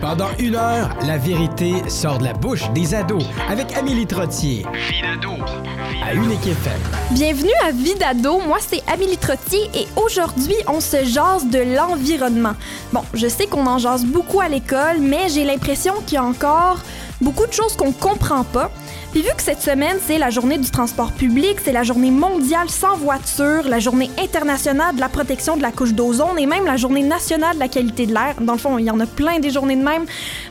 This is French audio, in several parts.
Pendant une heure, la vérité sort de la bouche des ados avec Amélie Trottier. Vidado. À Unique FM. Bienvenue à Vidado, moi c'est Amélie Trottier et aujourd'hui on se jase de l'environnement. Bon, je sais qu'on en jase beaucoup à l'école, mais j'ai l'impression qu'il y a encore beaucoup de choses qu'on comprend pas. Puis vu que cette semaine, c'est la journée du transport public, c'est la journée mondiale sans voiture, la journée internationale de la protection de la couche d'ozone et même la journée nationale de la qualité de l'air. Dans le fond, il y en a plein des journées de même.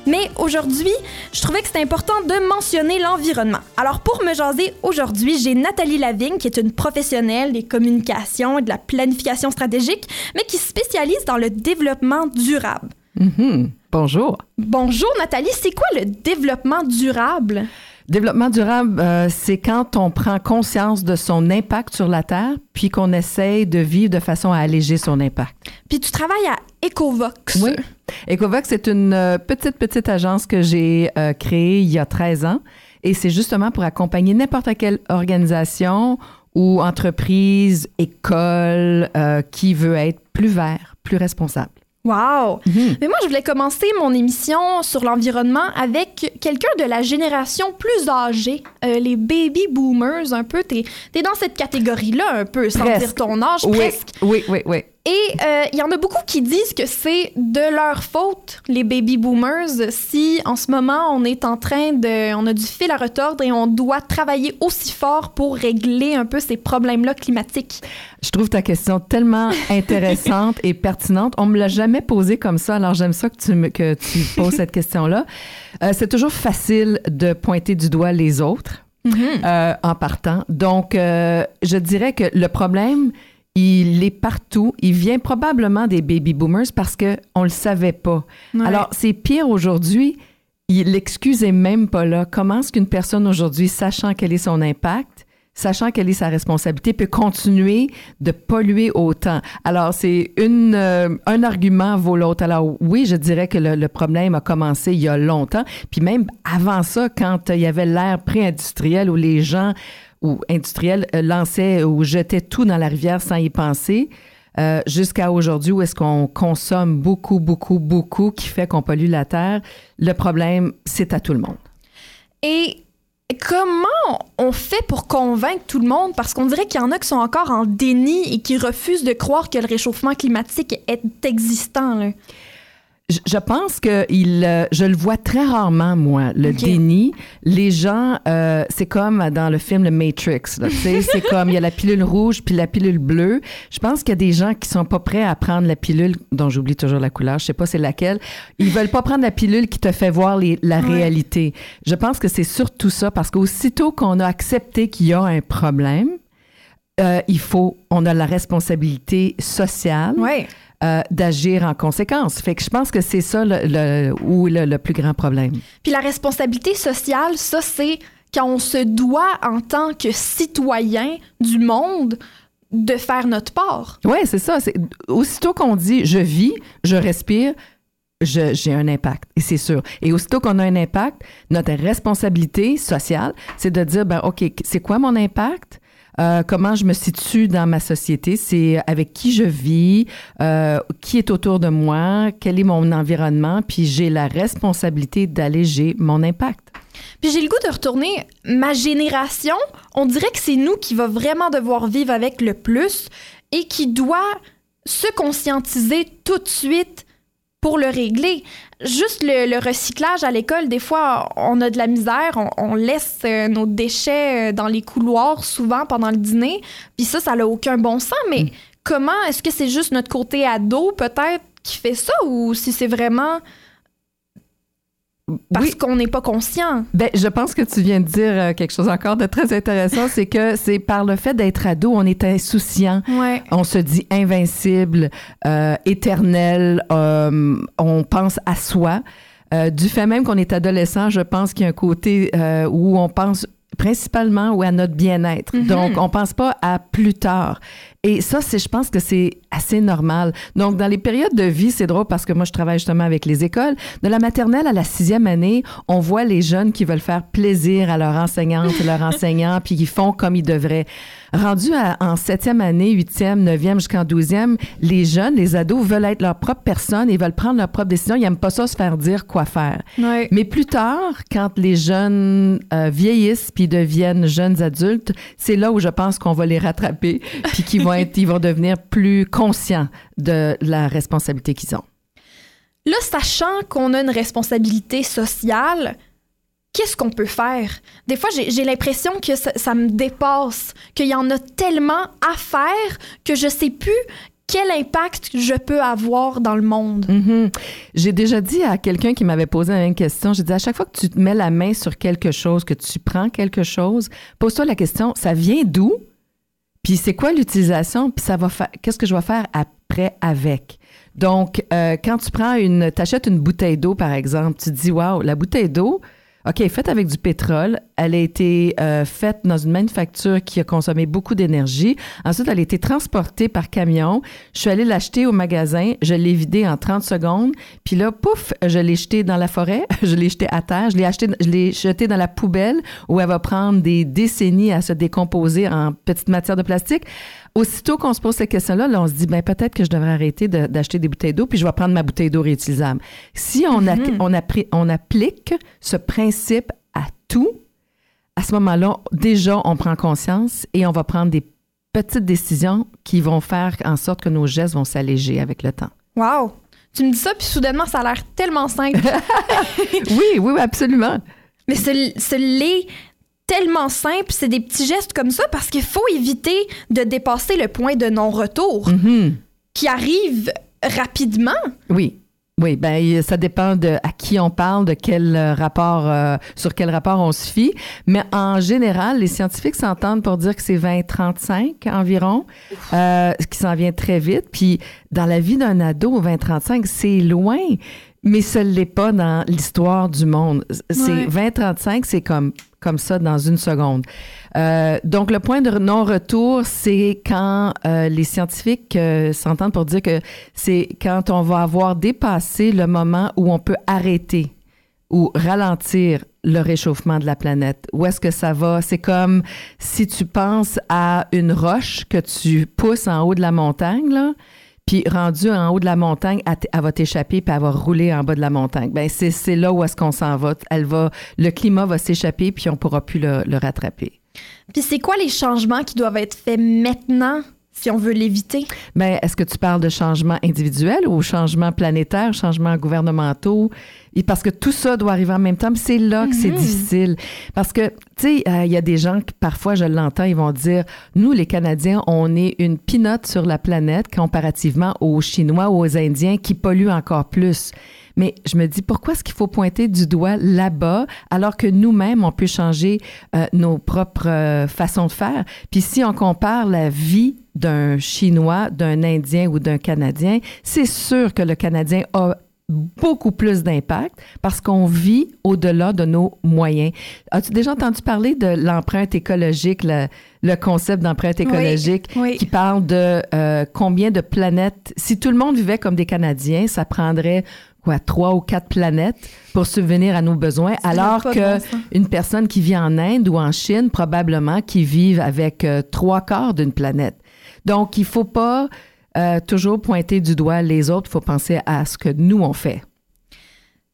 Mais aujourd'hui, je trouvais que c'était important de mentionner l'environnement. Alors pour me jaser aujourd'hui, j'ai Nathalie Lavigne, qui est une professionnelle des communications et de la planification stratégique, mais qui se spécialise dans le développement durable. Mhm. Bonjour. Bonjour Nathalie, c'est quoi le développement durable? Développement durable, euh, c'est quand on prend conscience de son impact sur la Terre, puis qu'on essaye de vivre de façon à alléger son impact. Puis tu travailles à Ecovox. Oui. Ecovox, c'est une euh, petite, petite agence que j'ai euh, créée il y a 13 ans. Et c'est justement pour accompagner n'importe quelle organisation ou entreprise, école qui veut être plus vert, plus responsable. Wow! Mhm. Mais moi, je voulais commencer mon émission sur l'environnement avec quelqu'un de la génération plus âgée, euh, les baby boomers, un peu. T'es es dans cette catégorie-là, un peu, sans dire ton âge, oui, presque. Oui, oui, oui. Et euh, il y en a beaucoup qui disent que c'est de leur faute, les baby boomers, si en ce moment on est en train de. On a du fil à retordre et on doit travailler aussi fort pour régler un peu ces problèmes-là climatiques. Je trouve ta question tellement intéressante et pertinente. On me l'a jamais posée comme ça, alors j'aime ça que tu, me, que tu poses cette question-là. Euh, c'est toujours facile de pointer du doigt les autres. Mm-hmm. Euh, en partant. Donc, je dirais que le problème, il est partout. Il vient probablement des baby boomers parce qu'on ne le savait pas. Alors, c'est pire aujourd'hui. L'excuse est même pas là. Comment est-ce qu'une personne aujourd'hui, sachant quel est son impact, sachant quelle est sa responsabilité, peut continuer de polluer autant? Alors, c'est une, euh, un argument vaut l'autre. Alors, oui, je dirais que le, le, problème a commencé il y a longtemps. Puis même avant ça, quand il y avait l'ère pré-industrielle où les gens ou industriels euh, lançaient ou jetaient tout dans la rivière sans y penser. Euh, jusqu'à aujourd'hui où est-ce qu'on consomme beaucoup, beaucoup, beaucoup, qui fait qu'on pollue la terre. Le problème, c'est à tout le monde. Et comment on fait pour convaincre tout le monde? Parce qu'on dirait qu'il y en a qui sont encore en déni et qui refusent de croire que le réchauffement climatique est existant. Je pense que il, euh, je le vois très rarement moi, le déni. Les gens, euh, c'est comme dans le film Le Matrix. c'est comme il y a la pilule rouge puis la pilule bleue. Je pense qu'il y a des gens qui sont pas prêts à prendre la pilule dont j'oublie toujours la couleur. Je sais pas c'est laquelle. Ils veulent pas prendre la pilule qui te fait voir les, la réalité. Je pense que c'est surtout ça parce qu'aussitôt qu'on a accepté qu'il y a un problème, euh, il faut, on a la responsabilité sociale. Ouais euh, d'agir en conséquence. Fait que je pense que c'est ça le, le, où le, le plus grand problème. Puis la responsabilité sociale, ça, c'est quand on se doit, en tant que citoyen du monde, de faire notre part. Oui, c'est ça. Aussitôt qu'on dit je vis, je respire, j'ai un impact, et c'est sûr. Et aussitôt qu'on a un impact, notre responsabilité sociale, c'est de dire, ben, OK, c'est quoi mon impact? Euh, comment je me situe dans ma société, c'est avec qui je vis, euh, qui est autour de moi, quel est mon environnement, puis j'ai la responsabilité d'alléger mon impact. Puis j'ai le goût de retourner ma génération. On dirait que c'est nous qui va vraiment devoir vivre avec le plus et qui doit se conscientiser tout de suite pour le régler juste le, recyclage à l'école, des fois, on a de la misère, on, laisse euh, nos déchets euh, dans les couloirs souvent pendant le dîner, puis ça, ça n'a aucun bon sens, mais mm. comment, est-ce que c'est juste notre côté ado peut-être qui fait ça, ou si c'est vraiment parce qu'on n'est pas conscient. Ben, je pense que tu viens de dire euh, quelque chose encore de très intéressant, c'est que c'est par le fait d'être ado, on est insouciant, on se dit invincible, euh, éternel, euh, on pense à soi. du fait même qu'on est adolescent, je pense qu'il y a un côté où on pense principalement ou à notre bien-être. Mm-hmm. Donc, on pense pas à plus tard. Et ça, c'est, je pense que c'est assez normal. Donc, dans les périodes de vie, c'est drôle parce que moi, je travaille justement avec les écoles. De la maternelle à la sixième année, on voit les jeunes qui veulent faire plaisir à leur enseignante et leur enseignant, puis qui font comme ils devraient. Rendu en septième année, huitième, neuvième jusqu'en douzième, les jeunes, les ados veulent être leur propre personne et veulent prendre leur propre décision. Ils n'aiment pas ça se faire dire quoi faire. Mais plus tard, quand les jeunes euh, vieillissent puis deviennent jeunes adultes, c'est là où je pense qu'on va les rattraper puis qu'ils vont être, ils vont devenir plus conscients de la responsabilité qu'ils ont. Là, sachant qu'on a une responsabilité sociale, qu'est-ce qu'on peut faire? Des fois, j'ai l'impression que ça, me dépasse, qu'il y en a tellement à faire que je sais plus quel impact je peux avoir dans le monde. Mm-hmm. J'ai déjà dit à quelqu'un qui m'avait posé la même question, j'ai dit à chaque fois que tu te mets la main sur quelque chose, que tu prends quelque chose, pose-toi la question, ça vient d'où? Puis c'est quoi l'utilisation? Puis ça va faire, qu'est-ce que je vais faire après avec? Donc, euh, quand tu prends une, t'achètes une bouteille d'eau, par exemple, tu dis, waouh, la bouteille d'eau, OK, faite avec du pétrole. Elle a été euh, faite dans une manufacture qui a consommé beaucoup d'énergie. Ensuite, elle a été transportée par camion. Je suis allée l'acheter au magasin. Je l'ai vidée en 30 secondes. Puis là, pouf, je l'ai jetée dans la forêt. je l'ai jetée à terre. Je l'ai acheté, je l'ai jetée dans la poubelle où elle va prendre des décennies à se décomposer en petites matières de plastique aussitôt qu'on se pose cette question-là, là, on se dit, ben peut-être que je devrais arrêter d'acheter des bouteilles d'eau, puis je vais prendre ma bouteille d'eau réutilisable. Si on, mhm. on, on applique ce principe à tout, à ce moment-là, déjà, on prend conscience et on va prendre des petites décisions qui vont faire en sorte que nos gestes vont s'alléger avec le temps. Wow! Tu me dis ça, puis soudainement, ça a l'air tellement simple. oui, oui, absolument. Mais ce, ce lait tellement simple, c'est des petits gestes comme ça parce qu'il faut éviter de dépasser le point de non-retour mm-hmm. qui arrive rapidement. Oui. Oui, ben ça dépend de à qui on parle, de quel euh, rapport, euh, sur quel rapport on se fie. Mais en général, les scientifiques s'entendent pour dire que c'est 20-35 environ, euh, ce qui s'en vient très vite. Puis dans la vie d'un ado, 20-35, c'est loin mais ce l'est pas dans l'histoire du monde. C'est 20-35, c'est comme comme ça dans une seconde. Euh, donc, le point de non-retour, c'est quand euh, les scientifiques euh, s'entendent pour dire que c'est quand on va avoir dépassé le moment où on peut arrêter ou ralentir le réchauffement de la planète. Où est-ce que ça va? C'est comme si tu penses à une roche que tu pousses en haut de la montagne, là, puis rendu en haut de la montagne, elle, va t'échapper puis elle va en bas de la montagne. Ben c'est là où est-ce qu'on s'en va. Elle va, le climat va s'échapper puis on pourra plus le, le rattraper. Puis c'est quoi les changements qui doivent être faits maintenant si on veut l'éviter? Bien, est-ce que tu parles de changements individuels ou changements planétaires, changements gouvernementaux? Et parce que tout ça doit arriver en même temps. C'est là que c'est mhm. difficile. Parce que, tu sais, euh, il y a des gens qui, parfois, je l'entends, ils vont dire, nous, les Canadiens, on est une pinote sur la planète comparativement aux Chinois ou aux Indiens qui polluent encore plus. Mais je me dis, pourquoi est-ce qu'il faut pointer du doigt là-bas alors que nous-mêmes, on peut changer euh, nos propres euh, façons de faire? Puis si on compare la vie d'un Chinois, d'un Indien ou d'un Canadien, c'est sûr que le Canadien a beaucoup plus d'impact parce qu'on vit au-delà de nos moyens. As-tu déjà entendu parler de l'empreinte écologique, le, concept d'empreinte écologique qui parle de euh, combien de planètes, si tout le monde vivait comme des Canadiens, ça prendrait quoi, trois ou quatre planètes pour subvenir à nos besoins, alors que une personne qui vit en Inde ou en Chine, probablement, qui vivent avec euh, trois quarts d'une planète. Donc, il faut pas euh, toujours pointer du doigt les autres, il faut penser à ce que nous, on fait.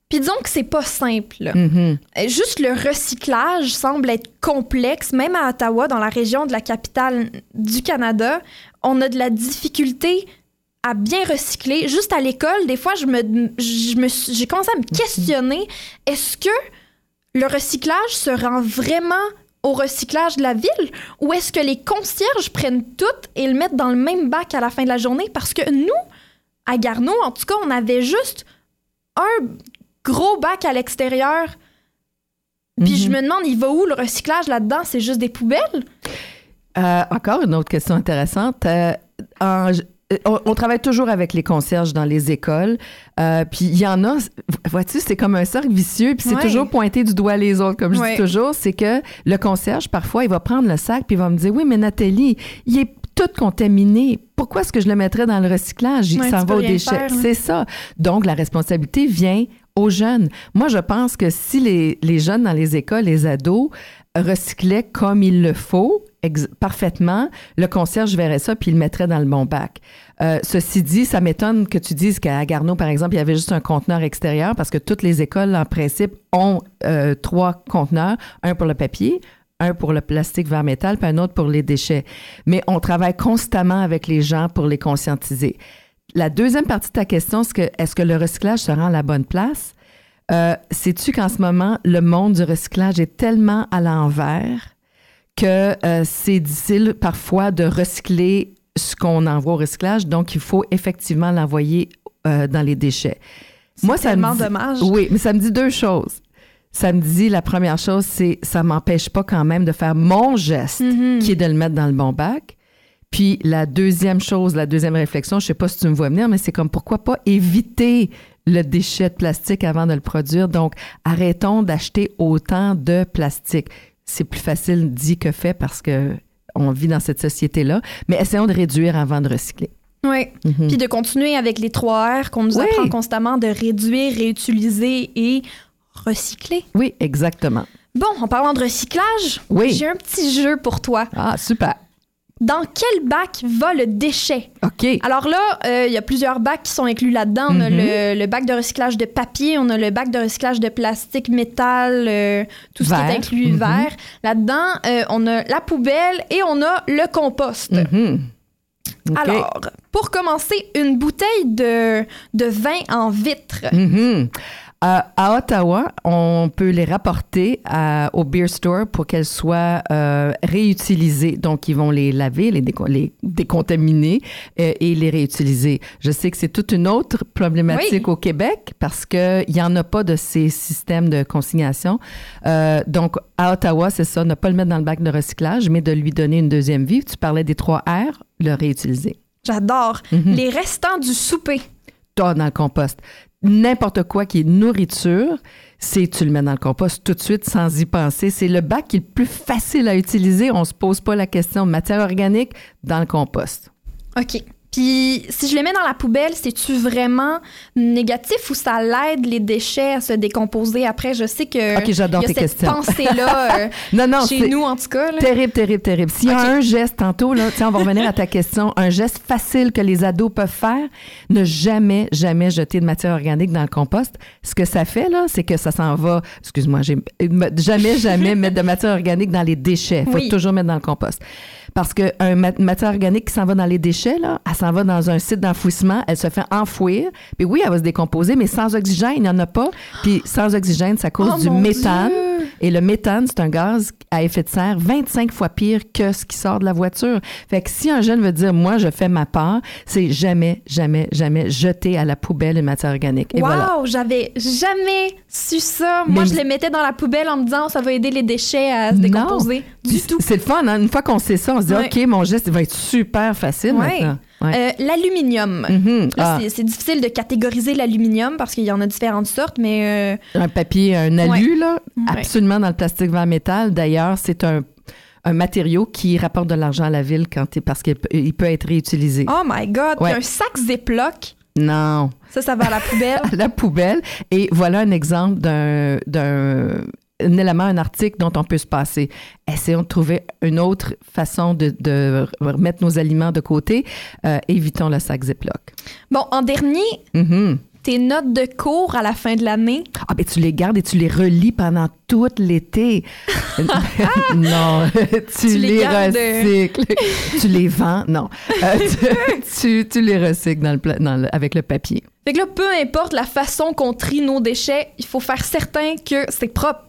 Puis disons que c'est pas simple. Mm-hmm. Euh, juste le recyclage semble être complexe, même à Ottawa, dans la région de la capitale du Canada, on a de la difficulté à bien recycler. Juste à l'école, des fois, je me, je me, j'ai commencé à me questionner est-ce que le recyclage se rend vraiment au recyclage de la ville ou est-ce que les concierges prennent tout et le mettent dans le même bac à la fin de la journée? Parce que nous, à Garneau, en tout cas, on avait juste un gros bac à l'extérieur. Puis je mhm. me demande, il va où le recyclage là-dedans? C'est juste des poubelles? Euh, encore une autre question intéressante. Euh, on, travaille toujours avec les concierges dans les écoles. Euh, puis il y en a, vois-tu, c'est comme un cercle vicieux. Puis c'est toujours pointer du doigt les autres, comme je dis toujours. C'est que le concierge, parfois, il va prendre le sac puis il va me dire Oui, mais Nathalie, il est tout contaminé. Pourquoi est-ce que je le mettrais dans le recyclage? Ça tu va aux déchets. C'est ça. Donc, la responsabilité vient aux jeunes. Moi, je pense que si les, les jeunes dans les écoles, les ados, recyclaient comme il le faut, parfaitement, le concierge verrait ça puis il le mettrait dans le bon bac. Euh, ceci dit, ça m'étonne que tu dises qu'à Garneau, par exemple, il y avait juste un conteneur extérieur parce que toutes les écoles, en principe, ont euh, trois conteneurs, un pour le papier, un pour le plastique vers métal, puis un autre pour les déchets. Mais on travaille constamment avec les gens pour les conscientiser. La deuxième partie de ta question, c'est que est-ce que le recyclage se rend à la bonne place? Euh, Sais-tu qu'en ce moment, le monde du recyclage est tellement à l'envers que euh, c'est difficile parfois de recycler ce qu'on envoie au recyclage, donc il faut effectivement l'envoyer euh, dans les déchets. C'est ça me dit- dommage. Oui, mais ça me dit deux choses. Ça me dit, la première chose, c'est ça m'empêche pas quand même de faire mon geste, Mhm. qui est de le mettre dans le bon bac. Puis la deuxième chose, la deuxième réflexion, je sais pas si tu me vois venir, mais c'est comme pourquoi pas éviter le déchet de plastique avant de le produire. Donc, arrêtons d'acheter autant de plastique. C'est plus facile dit que fait parce que on vit dans cette société-là, mais essayons de réduire avant de recycler. Oui. Mhm. Puis de continuer avec les trois R qu'on nous Oui. apprend constamment de réduire, réutiliser et recycler. Oui, exactement. Bon, en parlant de recyclage, Oui. j'ai un petit jeu pour toi. Ah, super. Dans quel bac va le déchet? OK. Alors là, euh, il y a plusieurs bacs qui sont inclus là-dedans. On a Mhm. le, le bac de recyclage de papier, on a le bac de recyclage de plastique, métal, euh, tout ce qui est inclus Mhm. vert. Là-dedans, euh, on a la poubelle et on a le compost. Mhm. OK. Alors, pour commencer, une bouteille de, de vin en vitre. À Ottawa, on peut les rapporter à- au beer store pour qu'elles soient euh, réutilisées. Donc, ils vont les laver, les, déco- les décontaminer euh, et les réutiliser. Je sais que c'est toute une autre problématique Oui. au Québec parce qu'il n'y en a pas de ces systèmes de consignation. Euh, donc, à Ottawa, c'est ça, ne pas le mettre dans le bac de recyclage, mais de lui donner une deuxième vie. Tu parlais des trois R, le réutiliser. J'adore. Mhm. Les restants du souper. Toi, dans le compost. N'importe quoi qui est nourriture, c'est tu le mets dans le compost tout de suite sans y penser. C'est le bac qui est le plus facile à utiliser. On se pose pas la question. Matière organique dans le compost. OK. Puis, si je les mets dans la poubelle, c'est-tu vraiment négatif ou ça l'aide les déchets à se décomposer après? Je sais que. OK, j'adore il tes cette questions. pensée-là euh, Non, non, chez nous, en tout cas. là. terrible, terrible, terrible. S'il y a un geste tantôt, là, tiens, on va revenir à ta question, un geste facile que les ados peuvent faire, ne jamais, jamais jeter de matière organique dans le compost. Ce que ça fait, là, c'est que ça s'en va, excuse-moi, j'ai jamais, jamais mettre de matière organique dans les déchets. Faut Oui. toujours mettre dans le compost. Parce que un mat- matière organique qui s'en va dans les déchets, là, elle s'en va dans un site d'enfouissement, elle se fait enfouir. Puis oui, elle va se décomposer, mais sans oxygène, il n'y en a pas. Puis sans oxygène, ça cause Oh, du méthane. Dieu! Et le méthane, c'est un gaz à effet de serre 25 fois pire que ce qui sort de la voiture. Fait que si un jeune veut dire, moi, je fais ma part, c'est jamais, jamais, jamais jeter à la poubelle une matière organique. Et wow, voilà. j'avais jamais su ça. Moi, Mais- je les mettais dans la poubelle en me disant ça va aider les déchets à se Non. décomposer. Du Puis tout. C'est le fun, hein? Une fois qu'on sait ça, on se dit. OK, mon geste, va être super facile Ouais. maintenant. Ouais. Euh, L'aluminium. Mhm. Ah, c'est- c'est difficile de catégoriser l'aluminium parce qu'il y en a différentes sortes, mais euh, un papier, un alu, là, absolument dans le plastique vers métal. D'ailleurs, c'est un, un matériau qui rapporte de l'argent à la ville quand parce qu'il peut, il peut être réutilisé. oh my god, Ouais. Un sac Ziploc, Non. ça, ça va à la poubelle. à la poubelle. Et voilà un exemple d'un, d'un élément, un article dont on peut se passer. Essayons de trouver une autre façon de, de remettre nos aliments de côté. Euh, évitons le sac Ziploc. bon, en dernier, Mhm. tes notes de cours à la fin de l'année? Ah, ben tu les gardes et tu les relis pendant tout l'été. non, tu, Tu les recycles. tu les vends, non. Euh, tu, tu, tu les recycles dans le, dans le- avec le papier. Fait que là, peu importe la façon qu'on trie nos déchets, il faut faire certain que c'est propre.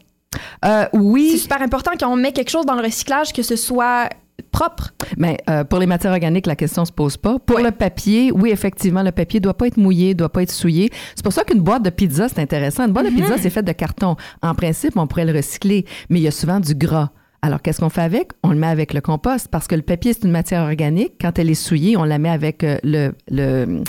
Euh, C'est oui, super important quand on met quelque chose dans le recyclage que ce soit propre. mais euh, pour les matières organiques, la question se pose pas. Pour Ouais. le papier, oui, effectivement, le papier doit pas être mouillé, doit pas être souillé. C'est pour ça qu'une boîte de pizza, c'est intéressant. Une boîte Mhm. de pizza, c'est faite de carton. En principe, on pourrait le recycler, mais il y a souvent du gras. Alors, qu'est-ce qu'on fait avec? On le met avec le compost parce que le papier, c'est une matière organique. Quand elle est souillée, on la met avec euh, le, le,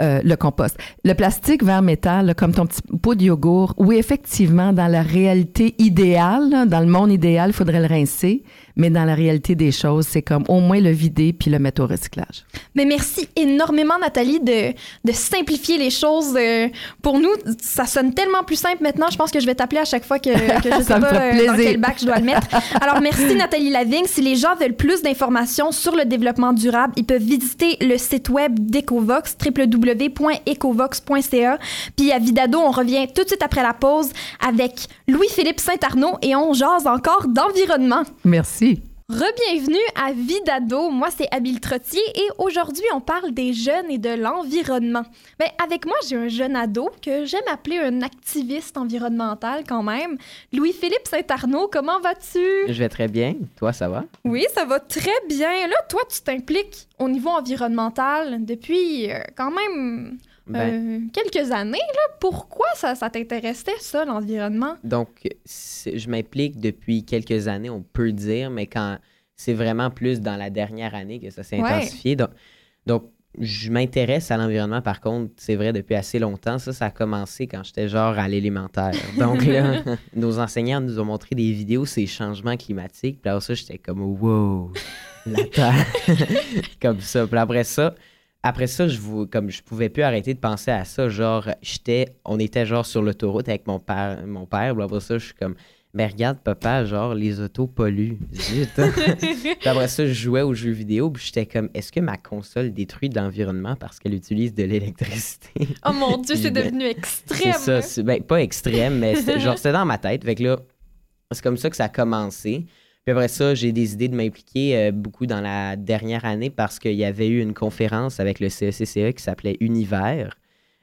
euh, le compost. Le plastique vers métal, comme ton petit pot de yogourt, oui, effectivement, dans la réalité idéale, dans le monde idéal, il faudrait le rincer. Mais dans la réalité des choses, c'est comme au moins le vider puis le mettre au recyclage. Mais merci énormément, Nathalie, de, de simplifier les choses euh, pour nous. Ça sonne tellement plus simple maintenant. Je pense que je vais t'appeler à chaque fois que, que je sais pas euh, dans quel bac je dois le mettre. Alors, merci, Nathalie Lavigne. Si les gens veulent plus d'informations sur le développement durable, ils peuvent visiter le site web d'Ecovox, www.ecovox.ca. Puis à Vidado, on revient tout de suite après la pause avec Louis-Philippe Saint-Arnaud et on jase encore d'environnement. Merci. Rebienvenue à Vidado. Moi, c'est Abile Trottier et aujourd'hui, on parle des jeunes et de l'environnement. Mais ben, avec moi, j'ai un jeune ado que j'aime appeler un activiste environnemental quand même. Louis-Philippe Saint-Arnaud, comment vas-tu? Je vais très bien. Toi, ça va? Oui, ça va très bien. Là, toi, tu t'impliques au niveau environnemental depuis euh, quand même ben. Euh, quelques années. Là. Pourquoi ça, ça t'intéressait, ça, l'environnement? Donc, je m'implique depuis quelques années, on peut dire, mais quand c'est vraiment plus dans la dernière année que ça s'est intensifié. Donc, donc, je m'intéresse à l'environnement, par contre, c'est vrai, depuis assez longtemps. Ça, ça a commencé quand j'étais genre à l'élémentaire. Donc là, nos enseignants nous ont montré des vidéos, ces changements climatiques. Puis là, ça, j'étais comme, wow, la Terre. comme ça. Puis après ça, après ça, je vous, comme je pouvais plus arrêter de penser à ça, genre, j'étais, on était genre sur l'autoroute avec mon père, mon père, après ça, je suis comme, mais regarde, papa, genre, les autos polluent. Zut. après ça, je jouais aux jeux vidéo, puis j'étais comme, est-ce que ma console détruit l'environnement parce qu'elle utilise de l'électricité? Oh mon Dieu, c'est ben, devenu extrême! C'est ça, ben, pas extrême, mais genre, c'était dans ma tête. Fait que là, c'est comme ça que ça a commencé. Puis après ça, j'ai des idées de m'impliquer euh, beaucoup dans la dernière année parce qu'il y avait eu une conférence avec le CECCE e qui s'appelait Univers.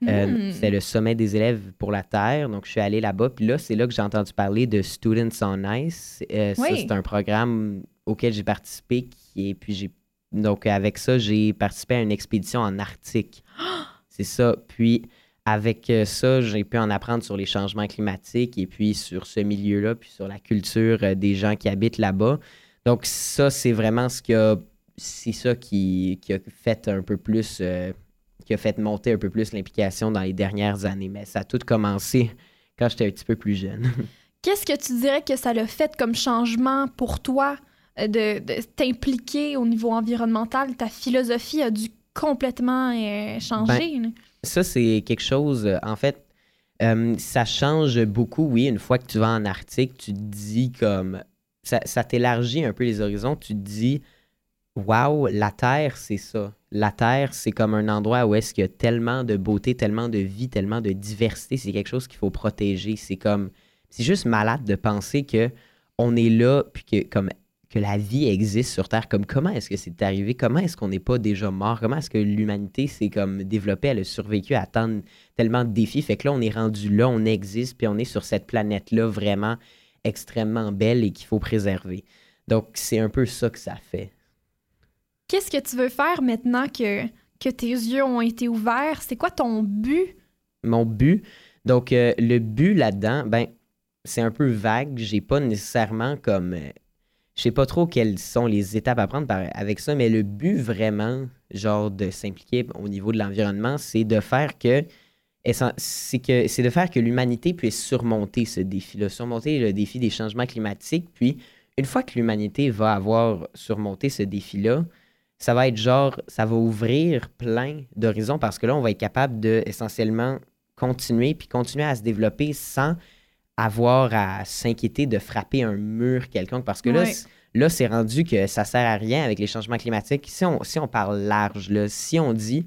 Euh, hmm. C'était le sommet des élèves pour la Terre. Donc, je suis allé là-bas. Puis là, c'est là que j'ai entendu parler de Students on Ice. Euh, ça, c'est un programme auquel j'ai participé. et puis, j'ai donc, avec ça, j'ai participé à une expédition en Arctique. c'est ça. Puis, avec euh, ça, j'ai pu en apprendre sur les changements climatiques et puis sur ce milieu-là, puis sur la culture euh, des gens qui habitent là-bas. Donc ça, c'est vraiment ce qui a, c'est ça qui, a fait un peu plus, euh, qui a fait monter un peu plus l'implication dans les dernières années. Mais ça a tout commencé quand j'étais un petit peu plus jeune. Qu'est-ce que tu dirais que ça l'a fait comme changement pour toi de, t'impliquer au niveau environnemental? Ta philosophie a dû complètement changer. Ben, ça, c'est quelque chose, euh, en fait, euh, ça change beaucoup, oui. Une fois que tu vas en Arctique, tu te dis comme. Ça, ça t'élargit un peu les horizons. Tu te dis, waouh, la Terre, c'est ça. La Terre, c'est comme un endroit où est-ce qu'il y a tellement de beauté, tellement de vie, tellement de diversité. C'est quelque chose qu'il faut protéger. C'est comme. C'est juste malade de penser que on est là, puis que comme que la vie existe sur Terre. Comme comment est-ce que c'est arrivé? Comment est-ce qu'on n'est pas déjà mort? Comment est-ce que l'humanité s'est comme développée? Elle a survécu à tant, tellement de défis? Fait que là, on est rendu là, on existe, puis on est sur cette planète-là vraiment extrêmement belle et qu'il faut préserver. Donc, c'est un peu ça que ça fait. Qu'est-ce que tu veux faire maintenant que, que tes yeux ont été ouverts? C'est quoi ton but? Mon but? Donc, euh, le but là-dedans, ben, c'est un peu vague. J'ai pas nécessairement comme euh, je sais pas trop quelles sont les étapes à prendre avec ça, mais le but vraiment, genre, de s'impliquer au niveau de l'environnement, c'est de faire que c'est que c'est de faire que l'humanité puisse surmonter ce défi-là, surmonter le défi des changements climatiques. Puis, une fois que l'humanité va avoir surmonté ce défi-là, ça va être genre, ça va ouvrir plein d'horizons parce que là, on va être capable de essentiellement continuer puis continuer à se développer sans avoir à s'inquiéter de frapper un mur quelconque parce que là, là c'est rendu que ça sert à rien avec les changements climatiques. Si on, si on parle large, là, si on dit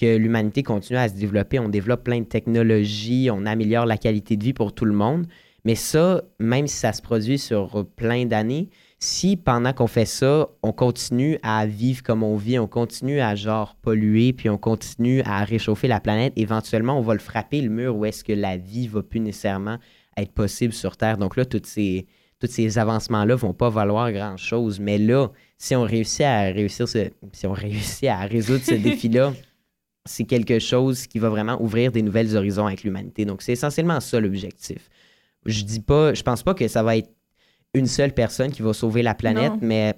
que l'humanité continue à se développer, on développe plein de technologies, on améliore la qualité de vie pour tout le monde, mais ça, même si ça se produit sur plein d'années, si pendant qu'on fait ça, on continue à vivre comme on vit, on continue à genre polluer, puis on continue à réchauffer la planète, éventuellement, on va le frapper le mur où est-ce que la vie va plus nécessairement être possible sur Terre. Donc là, toutes ces, tous ces avancements-là vont pas valoir grand-chose. Mais là, si on réussit à réussir ce, si on réussit à résoudre ce défi-là, c'est quelque chose qui va vraiment ouvrir des nouvelles horizons avec l'humanité. Donc, c'est essentiellement ça l'objectif. Je dis pas, je pense pas que ça va être une seule personne qui va sauver la planète, mais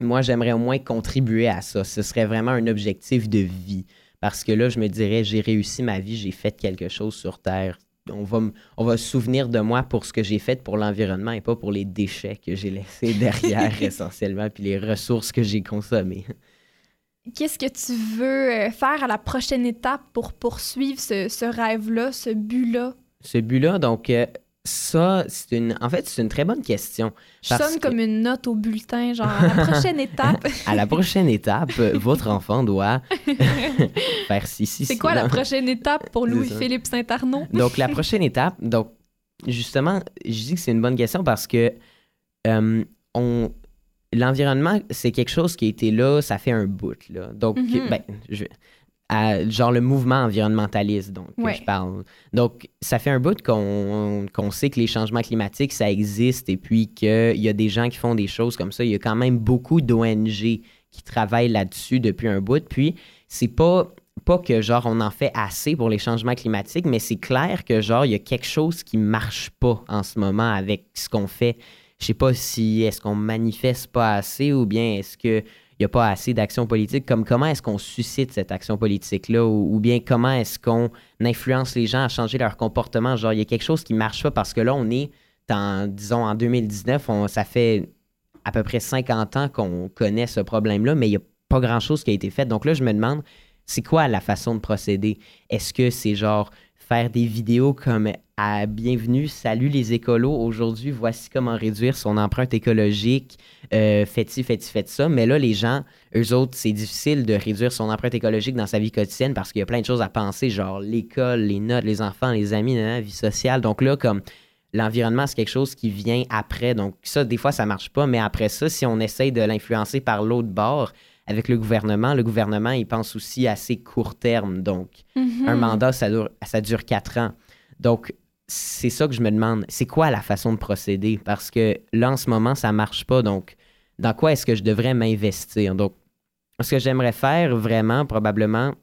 moi, j'aimerais au moins contribuer à ça. Ce serait vraiment un objectif de vie. Parce que là, je me dirais, j'ai réussi ma vie, j'ai fait quelque chose sur Terre on va, on va se souvenir de moi pour ce que j'ai fait pour l'environnement et pas pour les déchets que j'ai laissés derrière essentiellement, puis les ressources que j'ai consommées. Qu'est-ce que tu veux euh, faire à la prochaine étape pour poursuivre ce, rêve-là, ce but-là? Ce but-là, donc, euh, ça, c'est une. En fait, c'est une très bonne question. Je sonne comme une note au bulletin, genre à la prochaine étape. à la prochaine étape, votre enfant doit faire ci, ci, C'est quoi la prochaine étape pour Louis-Philippe Saint-Arnaud? donc, la prochaine étape, donc, justement, je dis que c'est une bonne question parce que euh, on, l'environnement, c'est quelque chose qui a été là, ça fait un bout. Là. Donc, mm-hmm. ben, je, genre le mouvement environnementaliste donc je parle. Donc ça fait un bout qu'on sait que les changements climatiques ça existe et puis qu'il y a des gens qui font des choses comme ça. Il y a quand même beaucoup d'ONG qui travaillent là-dessus depuis un bout. Puis c'est pas pas que genre on en fait assez pour les changements climatiques, mais c'est clair que genre il y a quelque chose qui marche pas en ce moment avec ce qu'on fait. Je sais pas si est-ce qu'on manifeste pas assez ou bien est-ce que n'y a pas assez d'action politique, comme comment est-ce qu'on suscite cette action politique-là, ou, bien comment est-ce qu'on influence les gens à changer leur comportement? Genre, il y a quelque chose qui ne marche pas parce que là, on est, disons, en 2019, on, ça fait à peu près 50 ans qu'on connaît ce problème-là, mais il n'y a pas grand-chose qui a été fait. Donc là, je me demande, c'est quoi la façon de procéder? Est-ce que c'est genre faire des vidéos comme à Bienvenue, salut les écolos, aujourd'hui voici comment réduire son empreinte écologique, euh, faites-ci, faites-ci, faites ça. Mais là, les gens, eux autres, c'est difficile de réduire son empreinte écologique dans sa vie quotidienne parce qu'il y a plein de choses à penser, genre l'école, les notes, les enfants, les amis, la vie sociale. Donc là, comme l'environnement, c'est quelque chose qui vient après. Donc ça, des fois, ça marche pas, mais après ça, si on essaye de l'influencer par l'autre bord, avec le gouvernement, le gouvernement, il pense aussi à assez court terme. Donc, mm-hmm. un mandat, ça dure, ça dure quatre ans. Donc, c'est ça que je me demande. C'est quoi la façon de procéder? Parce que là, en ce moment, ça marche pas. Donc, dans quoi est-ce que je devrais m'investir? Donc, ce que j'aimerais faire vraiment, probablement,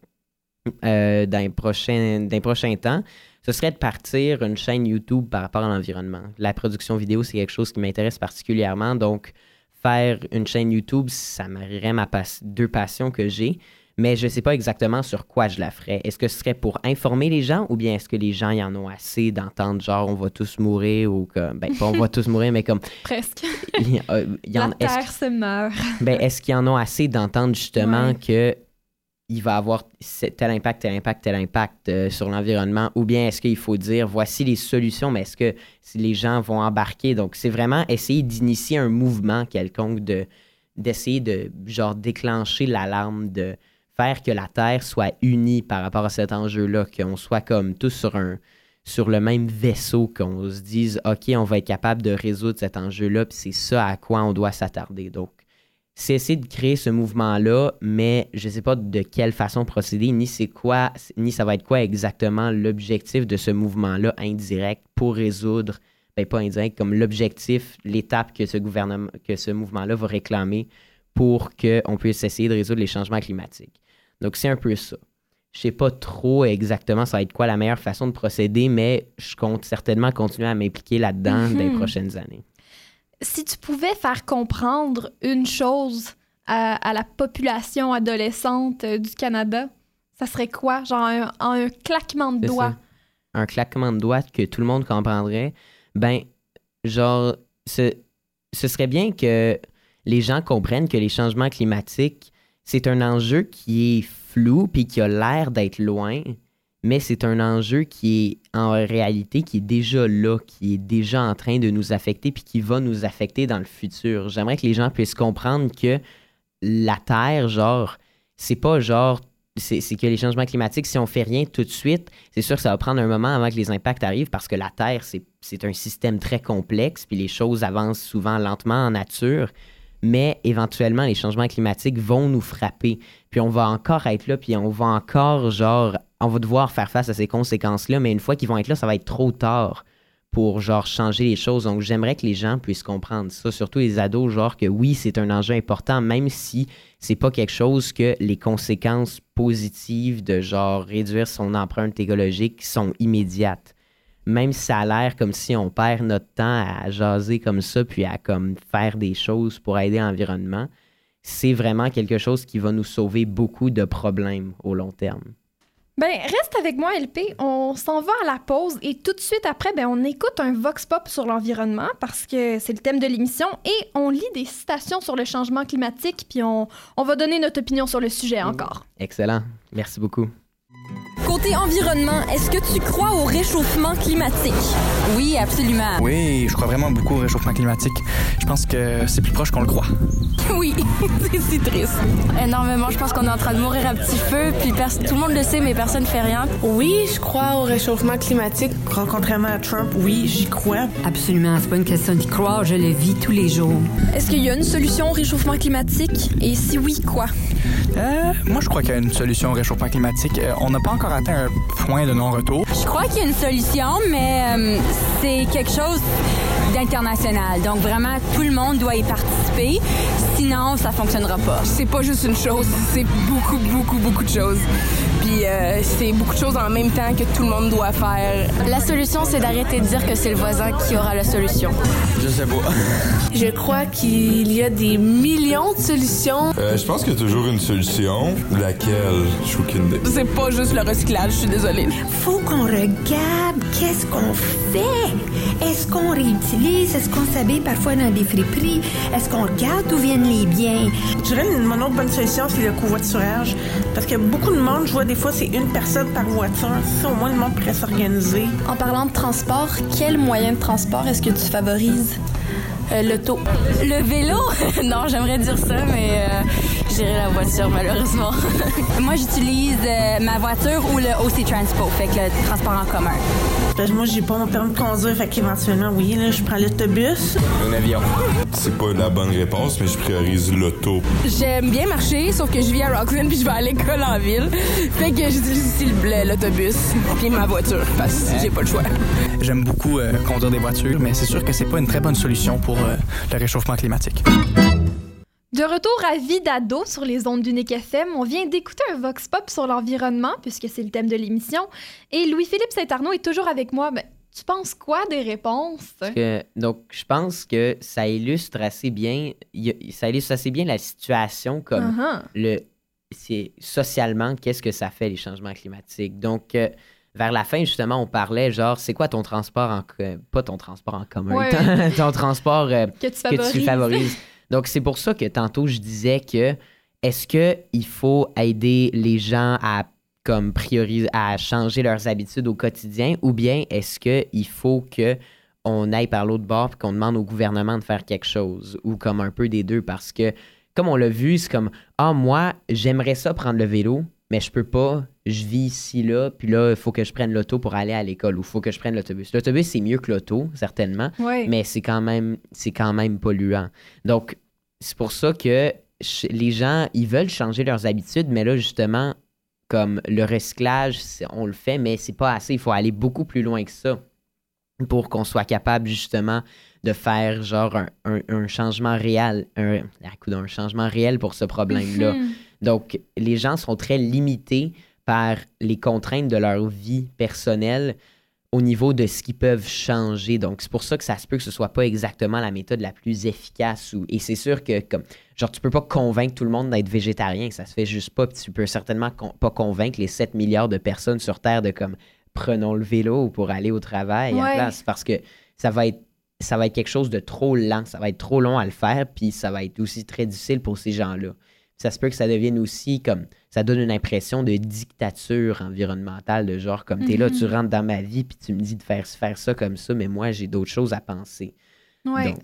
euh, dans, les prochains, temps, ce serait de partir une chaîne YouTube par rapport à l'environnement. La production vidéo, c'est quelque chose qui m'intéresse particulièrement. Donc, faire une chaîne YouTube, ça m'arriverait ma deux passions que j'ai, mais je ne sais pas exactement sur quoi je la ferais. Est-ce que ce serait pour informer les gens ou bien est-ce que les gens y en ont assez d'entendre genre on va tous mourir ou comme ben pas on va tous mourir mais comme presque y, la terre se meurt. ben est-ce qu'ils en ont assez d'entendre justement que il va avoir tel impact, tel impact, tel impact euh, sur l'environnement, ou bien est-ce qu'il faut dire voici les solutions, mais est-ce que les gens vont embarquer? Donc, c'est vraiment essayer d'initier un mouvement quelconque, de, d'essayer de genre déclencher l'alarme, de faire que la Terre soit unie par rapport à cet enjeu-là, qu'on soit comme tous sur un sur le même vaisseau, qu'on se dise OK, on va être capable de résoudre cet enjeu-là, puis c'est ça à quoi on doit s'attarder. Donc, c'est essayer de créer ce mouvement-là, mais je ne sais pas de quelle façon procéder, ni c'est quoi, ni ça va être quoi exactement l'objectif de ce mouvement-là indirect pour résoudre, ben pas indirect, comme l'objectif, l'étape que ce gouvernement, que ce mouvement-là va réclamer pour qu'on puisse essayer de résoudre les changements climatiques. Donc c'est un peu ça. Je sais pas trop exactement ça va être quoi la meilleure façon de procéder, mais je compte certainement continuer à m'impliquer là-dedans dans les mhm. prochaines années si tu pouvais faire comprendre une chose à, la population adolescente euh, du Canada, ça serait quoi? Genre un, un claquement de doigts. Un claquement de doigts que tout le monde comprendrait. Ben, genre, ce, ce serait bien que les gens comprennent que les changements climatiques, c'est un enjeu qui est flou puis qui a l'air d'être loin, mais c'est un enjeu qui est en réalité qui est déjà là, qui est déjà en train de nous affecter puis qui va nous affecter dans le futur. J'aimerais que les gens puissent comprendre que la Terre, genre, c'est pas genre c'est que les changements climatiques, si on fait rien tout de suite, c'est sûr que ça va prendre un moment avant que les impacts arrivent parce que la Terre, c'est un système très complexe, puis les choses avancent souvent lentement en nature mais éventuellement, les changements climatiques vont nous frapper. Puis on va encore être là, puis on va encore, genre, on va devoir faire face à ces conséquences-là, mais une fois qu'ils vont être là, ça va être trop tard pour, genre, changer les choses. Donc, j'aimerais que les gens puissent comprendre ça, surtout les ados, genre, que oui, c'est un enjeu important, même si c'est pas quelque chose que les conséquences positives de, genre, réduire son empreinte écologique sont immédiates même si ça a l'air comme si on perd notre temps à jaser comme ça, puis à comme faire des choses pour aider l'environnement, c'est vraiment quelque chose qui va nous sauver beaucoup de problèmes au long terme. Ben, reste avec moi, LP. On s'en va à la pause et tout de suite après, ben, on écoute un vox pop sur l'environnement parce que c'est le thème de l'émission et on lit des citations sur le changement climatique puis on, on va donner notre opinion sur le sujet encore. Excellent. Merci beaucoup. Côté environnement, est-ce que tu crois au réchauffement climatique? Oui, absolument. Oui, je crois vraiment beaucoup au réchauffement climatique. Je pense que c'est plus proche qu'on le croit. Oui, c'est si triste. Énormément, je pense qu'on est en train de mourir à petit feu, puis tout le monde le sait, mais personne ne fait rien. Oui, je crois au réchauffement climatique. Contrairement à Trump, oui, j'y crois. Absolument, c'est pas une question d'y croire, je le vis tous les jours. Est-ce qu'il y a une solution au réchauffement climatique? Et si oui, quoi? Euh, moi, je crois qu'il y a une solution au réchauffement climatique. Euh, on n'a pas encore atteint un point de non-retour. Je crois qu'il y a une solution, mais euh, c'est quelque chose d'international. Donc vraiment, tout le monde doit y participer. Sinon, ça fonctionnera pas. C'est pas juste une chose, c'est beaucoup, beaucoup, beaucoup de choses. Puis euh, c'est beaucoup de choses en même temps que tout le monde doit faire. La solution, c'est d'arrêter de dire que c'est le voisin qui aura la solution. Je sais pas. je crois qu'il y a des millions de solutions. Euh, je pense qu'il y a toujours une solution. Laquelle? Je suis aucune idée. C'est pas juste le recyclage, je suis désolée. Faut qu'on regarde qu'est-ce qu'on fait. Est-ce qu'on réutilise? Est-ce qu'on s'habille parfois dans des friperies? Est-ce qu'on regarde d'où viennent les biens? Je dirais une, mon autre bonne solution, c'est le covoiturage. Parce que beaucoup de monde, je vois des fois, c'est une personne par voiture. Ça, au moins, le monde pourrait s'organiser. En parlant de transport, quel moyen de transport est-ce que tu favorises? Euh, l'auto. Le vélo? non, j'aimerais dire ça, mais euh, la voiture, malheureusement. moi, j'utilise euh, ma voiture ou le OC Transpo, fait que le transport en commun. Ben, moi, j'ai pas mon permis de conduire, fait qu'éventuellement, oui, là, je prends l'autobus. Un avion. C'est pas la bonne réponse, mais je priorise l'auto. J'aime bien marcher, sauf que je vis à Rockland puis je vais à l'école en ville. Fait que j'utilise aussi l'autobus puis ma voiture, parce que j'ai pas le choix. J'aime beaucoup conduire des voitures, mais c'est sûr que c'est pas une très bonne solution pour euh, le réchauffement climatique. De retour à Vie d'ado sur les ondes d'Unique FM, on vient d'écouter un vox pop sur l'environnement, puisque c'est le thème de l'émission. Et Louis-Philippe Saint-Arnaud est toujours avec moi. Ben, tu penses quoi des réponses? donc, je pense que ça illustre assez bien, ça illustre assez bien la situation comme uh-huh. le, c'est socialement, qu'est-ce que ça fait les changements climatiques. Donc, euh, vers la fin, justement, on parlait genre, c'est quoi ton transport en pas ton transport en commun, ton, transport euh, que, tu favorises. Donc c'est pour ça que tantôt je disais que est-ce que il faut aider les gens à comme prioriser à changer leurs habitudes au quotidien ou bien est-ce que il faut que on aille par l'autre bord et qu'on demande au gouvernement de faire quelque chose ou comme un peu des deux? Parce que comme on l'a vu, c'est comme ah moi, j'aimerais ça prendre le vélo, mais je peux pas, je vis ici, là, puis là, il faut que je prenne l'auto pour aller à l'école ou il faut que je prenne l'autobus. L'autobus, c'est mieux que l'auto, certainement, mais c'est quand, même, quand même polluant. Donc, c'est pour ça que les gens, ils veulent changer leurs habitudes, mais là, justement, comme le recyclage, on le fait, mais c'est pas assez. Il faut aller beaucoup plus loin que ça pour qu'on soit capable, justement, de faire genre un, changement réel, un, un changement réel pour ce problème-là. Donc, les gens sont très limités par les contraintes de leur vie personnelle au niveau de ce qu'ils peuvent changer. Donc, c'est pour ça que ça se peut que ce soit pas exactement la méthode la plus efficace. Ou... Et c'est sûr que, comme, genre, tu peux pas convaincre tout le monde d'être végétarien, ça se fait juste pas. tu peux certainement pas convaincre les 7 milliards de personnes sur Terre de, comme, prenons le vélo pour aller au travail place, parce que ça va être ça va être quelque chose de trop lent, ça va être trop long à le faire, puis ça va être aussi très difficile pour ces gens-là ça se peut que ça devienne aussi comme ça donne une impression de dictature environnementale de genre comme t'es là tu mhm. rentres dans ma vie puis tu me dis de faire faire ça comme ça mais moi j'ai d'autres choses à penser ouais.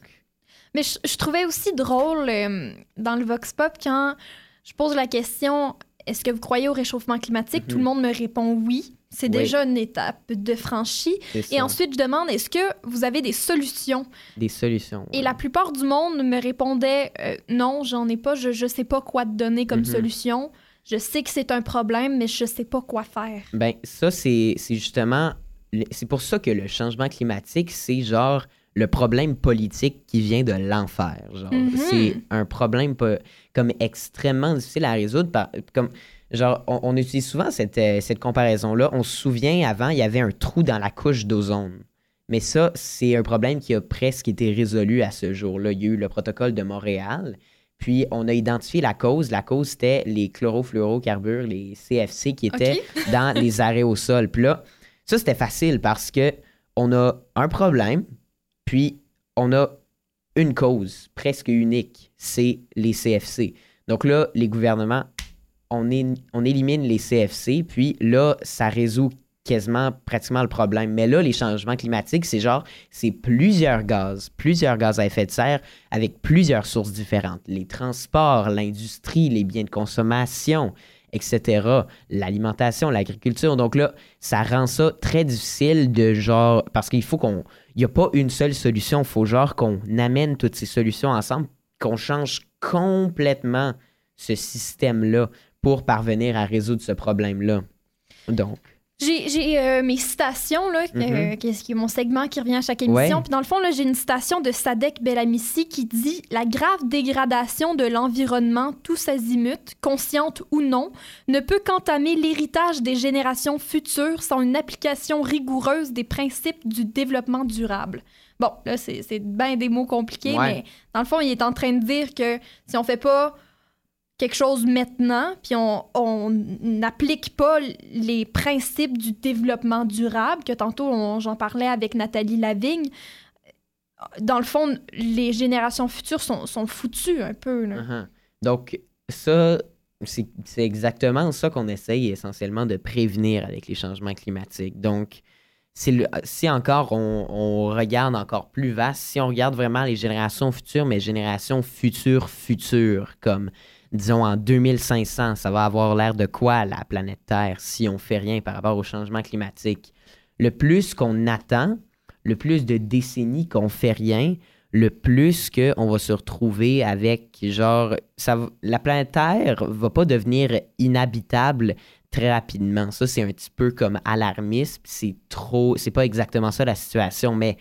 mais je, trouvais aussi drôle euh, dans le vox pop quand je pose la question est-ce que vous croyez au réchauffement climatique? Tout le mhm. monde me répond oui c'est déjà une étape de franchie. Et ensuite, je demande, est-ce que vous avez des solutions? Des solutions. Et la plupart du monde me répondait, euh, non, j'en ai pas, je ne sais pas quoi te donner comme mhm. solution. Je sais que c'est un problème, mais je ne sais pas quoi faire. Ben ça, c'est comme C'est pour ça que le changement climatique, c'est genre le problème politique qui vient de l'enfer. Mhm. C'est un problème comme extrêmement difficile à résoudre. comme Genre, on, utilise souvent cette, euh, cette comparaison-là. On se souvient, avant, il y avait un trou dans la couche d'ozone. Mais ça, c'est un problème qui a presque été résolu à ce jour-là. Il y a eu le protocole de Montréal. Puis on a identifié la cause. La cause, c'était les chlorofluorocarbures, les CFC, qui étaient dans les aérosols. Puis là, ça, c'était facile parce que on a un problème, puis on a une cause presque unique, c'est les CFC. Donc là, les gouvernements, on, élimine les CFC, puis là, ça résout quasiment pratiquement le problème. Mais là, les changements climatiques, c'est genre, c'est plusieurs gaz, plusieurs gaz à effet de serre avec plusieurs sources différentes. Les transports, l'industrie, les biens de consommation, etc. L'alimentation, l'agriculture. Donc là, ça rend ça très difficile de genre, parce qu'il faut qu'on, il n'y a pas une seule solution. Il faut genre qu'on amène toutes ces solutions ensemble, qu'on change complètement ce système-là pour parvenir à résoudre ce problème-là. Donc. J'ai euh, mes citations, là, mm-hmm. qui, est mon segment qui revient à chaque émission. Puis dans le fond, j'ai une citation de Sadek Belamissi qui dit La grave dégradation de l'environnement, tous azimuts, consciente ou non, ne peut qu'entamer l'héritage des générations futures sans une application rigoureuse des principes du développement durable. Bon, là, c'est bien des mots compliqués, mais dans le fond, il est en train de dire que si on fait pas quelque chose maintenant, puis on n'applique pas les principes du développement durable, que tantôt j'en parlais avec Nathalie Lavigne, dans le fond, les générations futures sont, sont foutues un peu. Uh-huh. Donc, ça, c'est exactement ça qu'on essaye essentiellement de prévenir avec les changements climatiques. Donc, si encore on, on, regarde encore plus vaste, si on regarde vraiment les générations futures, mais générations futures futures, comme disons en 2500, ça va avoir l'air de quoi la planète Terre si on fait rien par rapport au changement climatique? Le plus qu'on attend, le plus de décennies qu'on fait rien, le plus qu'on va se retrouver avec genre la planète Terre va pas devenir inhabitable très rapidement. Ça c'est un petit peu comme alarmiste, c'est trop c'est pas exactement ça la situation mais